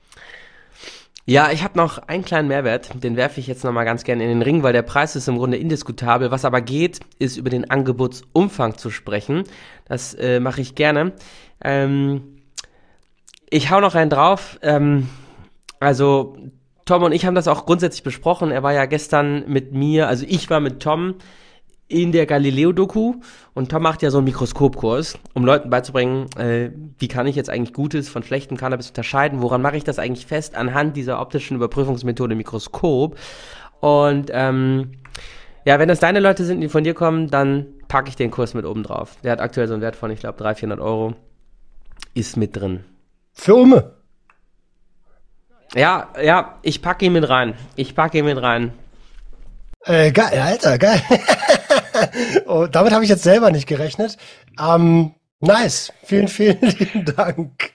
Ja, ich habe noch einen kleinen Mehrwert, den werfe ich jetzt nochmal ganz gerne in den Ring, weil der Preis ist im Grunde indiskutabel. Was aber geht, ist über den Angebotsumfang zu sprechen. Das äh, mache ich gerne. Ähm, ich hau noch einen drauf. Ähm, also Tom und ich haben das auch grundsätzlich besprochen. Er war ja gestern mit mir, also ich war mit Tom in der Galileo-Doku und Tom macht ja so einen Mikroskopkurs, um Leuten beizubringen, äh, wie kann ich jetzt eigentlich Gutes von schlechtem Cannabis unterscheiden, woran mache ich das eigentlich fest anhand dieser optischen Überprüfungsmethode Mikroskop. Und ähm, ja, wenn das deine Leute sind, die von dir kommen, dann packe ich den Kurs mit oben drauf. Der hat aktuell so einen Wert von, ich glaube, 300, 400 Euro. Ist mit drin. Für Umme. Ja, ja, ich packe ihn mit rein. Ich packe ihn mit rein. Äh, geil, Alter, geil. oh, damit habe ich jetzt selber nicht gerechnet. Ähm, nice. Vielen, vielen lieben Dank.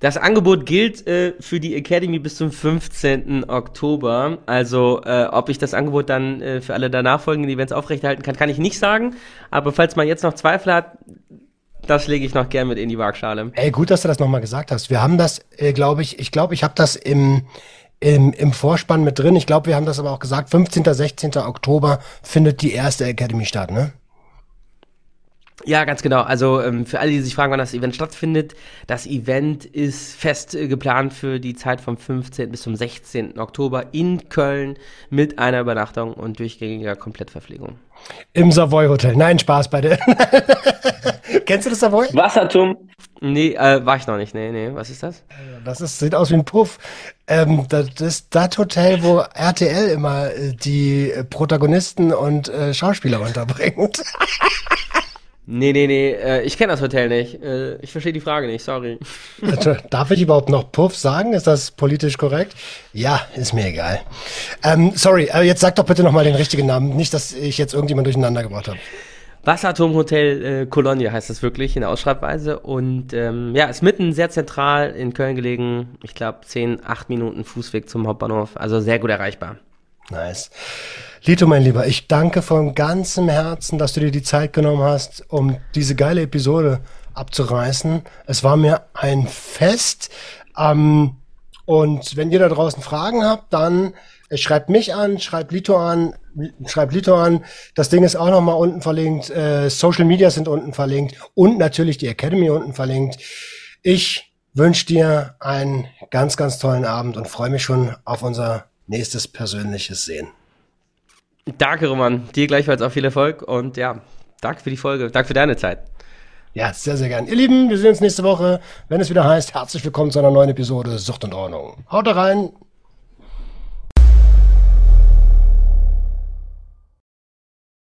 Das Angebot gilt äh, für die Academy bis zum 15. Oktober. Also, äh, ob ich das Angebot dann äh, für alle danach folgenden Events aufrechterhalten kann, kann ich nicht sagen. Aber falls man jetzt noch Zweifel hat, das lege ich noch gern mit in die Waagschale. Ey, gut, dass du das nochmal gesagt hast. Wir haben das, äh, glaube ich, ich glaube, ich habe das im, im, im Vorspann mit drin. Ich glaube, wir haben das aber auch gesagt. 15. 16. Oktober findet die erste Academy statt, ne? Ja, ganz genau. Also ähm, für alle, die sich fragen, wann das Event stattfindet, das Event ist fest äh, geplant für die Zeit vom 15. bis zum 16. Oktober in Köln mit einer Übernachtung und durchgängiger Komplettverpflegung. Im Savoy Hotel. Nein, Spaß bei der. Kennst du das Savoy? Wasserturm. Nee, äh, war ich noch nicht. Nee, nee, was ist das? Das ist, sieht aus wie ein Puff. Ähm, das ist das Hotel, wo RTL immer äh, die Protagonisten und äh, Schauspieler unterbringt. Nee, nee, nee, äh, ich kenne das Hotel nicht. Äh, ich verstehe die Frage nicht, sorry. Also, darf ich überhaupt noch Puff sagen? Ist das politisch korrekt? Ja, ist mir egal. Ähm, sorry, jetzt sag doch bitte nochmal den richtigen Namen. Nicht, dass ich jetzt irgendjemand durcheinander gebracht habe. Wasserturmhotel äh, Cologne heißt das wirklich in der Ausschreibweise. Und ähm, ja, ist mitten sehr zentral in Köln gelegen. Ich glaube, 10, 8 Minuten Fußweg zum Hauptbahnhof. Also sehr gut erreichbar. Nice. Lito, mein Lieber, ich danke von ganzem Herzen, dass du dir die Zeit genommen hast, um diese geile Episode abzureißen. Es war mir ein Fest. Ähm, und wenn ihr da draußen Fragen habt, dann schreibt mich an, schreibt Lito an, schreibt Lito an. Das Ding ist auch nochmal unten verlinkt. Äh, Social Media sind unten verlinkt und natürlich die Academy unten verlinkt. Ich wünsche dir einen ganz, ganz tollen Abend und freue mich schon auf unser nächstes persönliches Sehen. Danke, Roman. Dir gleichfalls auch viel Erfolg und ja, danke für die Folge. Danke für deine Zeit. Ja, sehr, sehr gern. Ihr Lieben, wir sehen uns nächste Woche, wenn es wieder heißt, herzlich willkommen zu einer neuen Episode Sucht und Ordnung. Haut rein!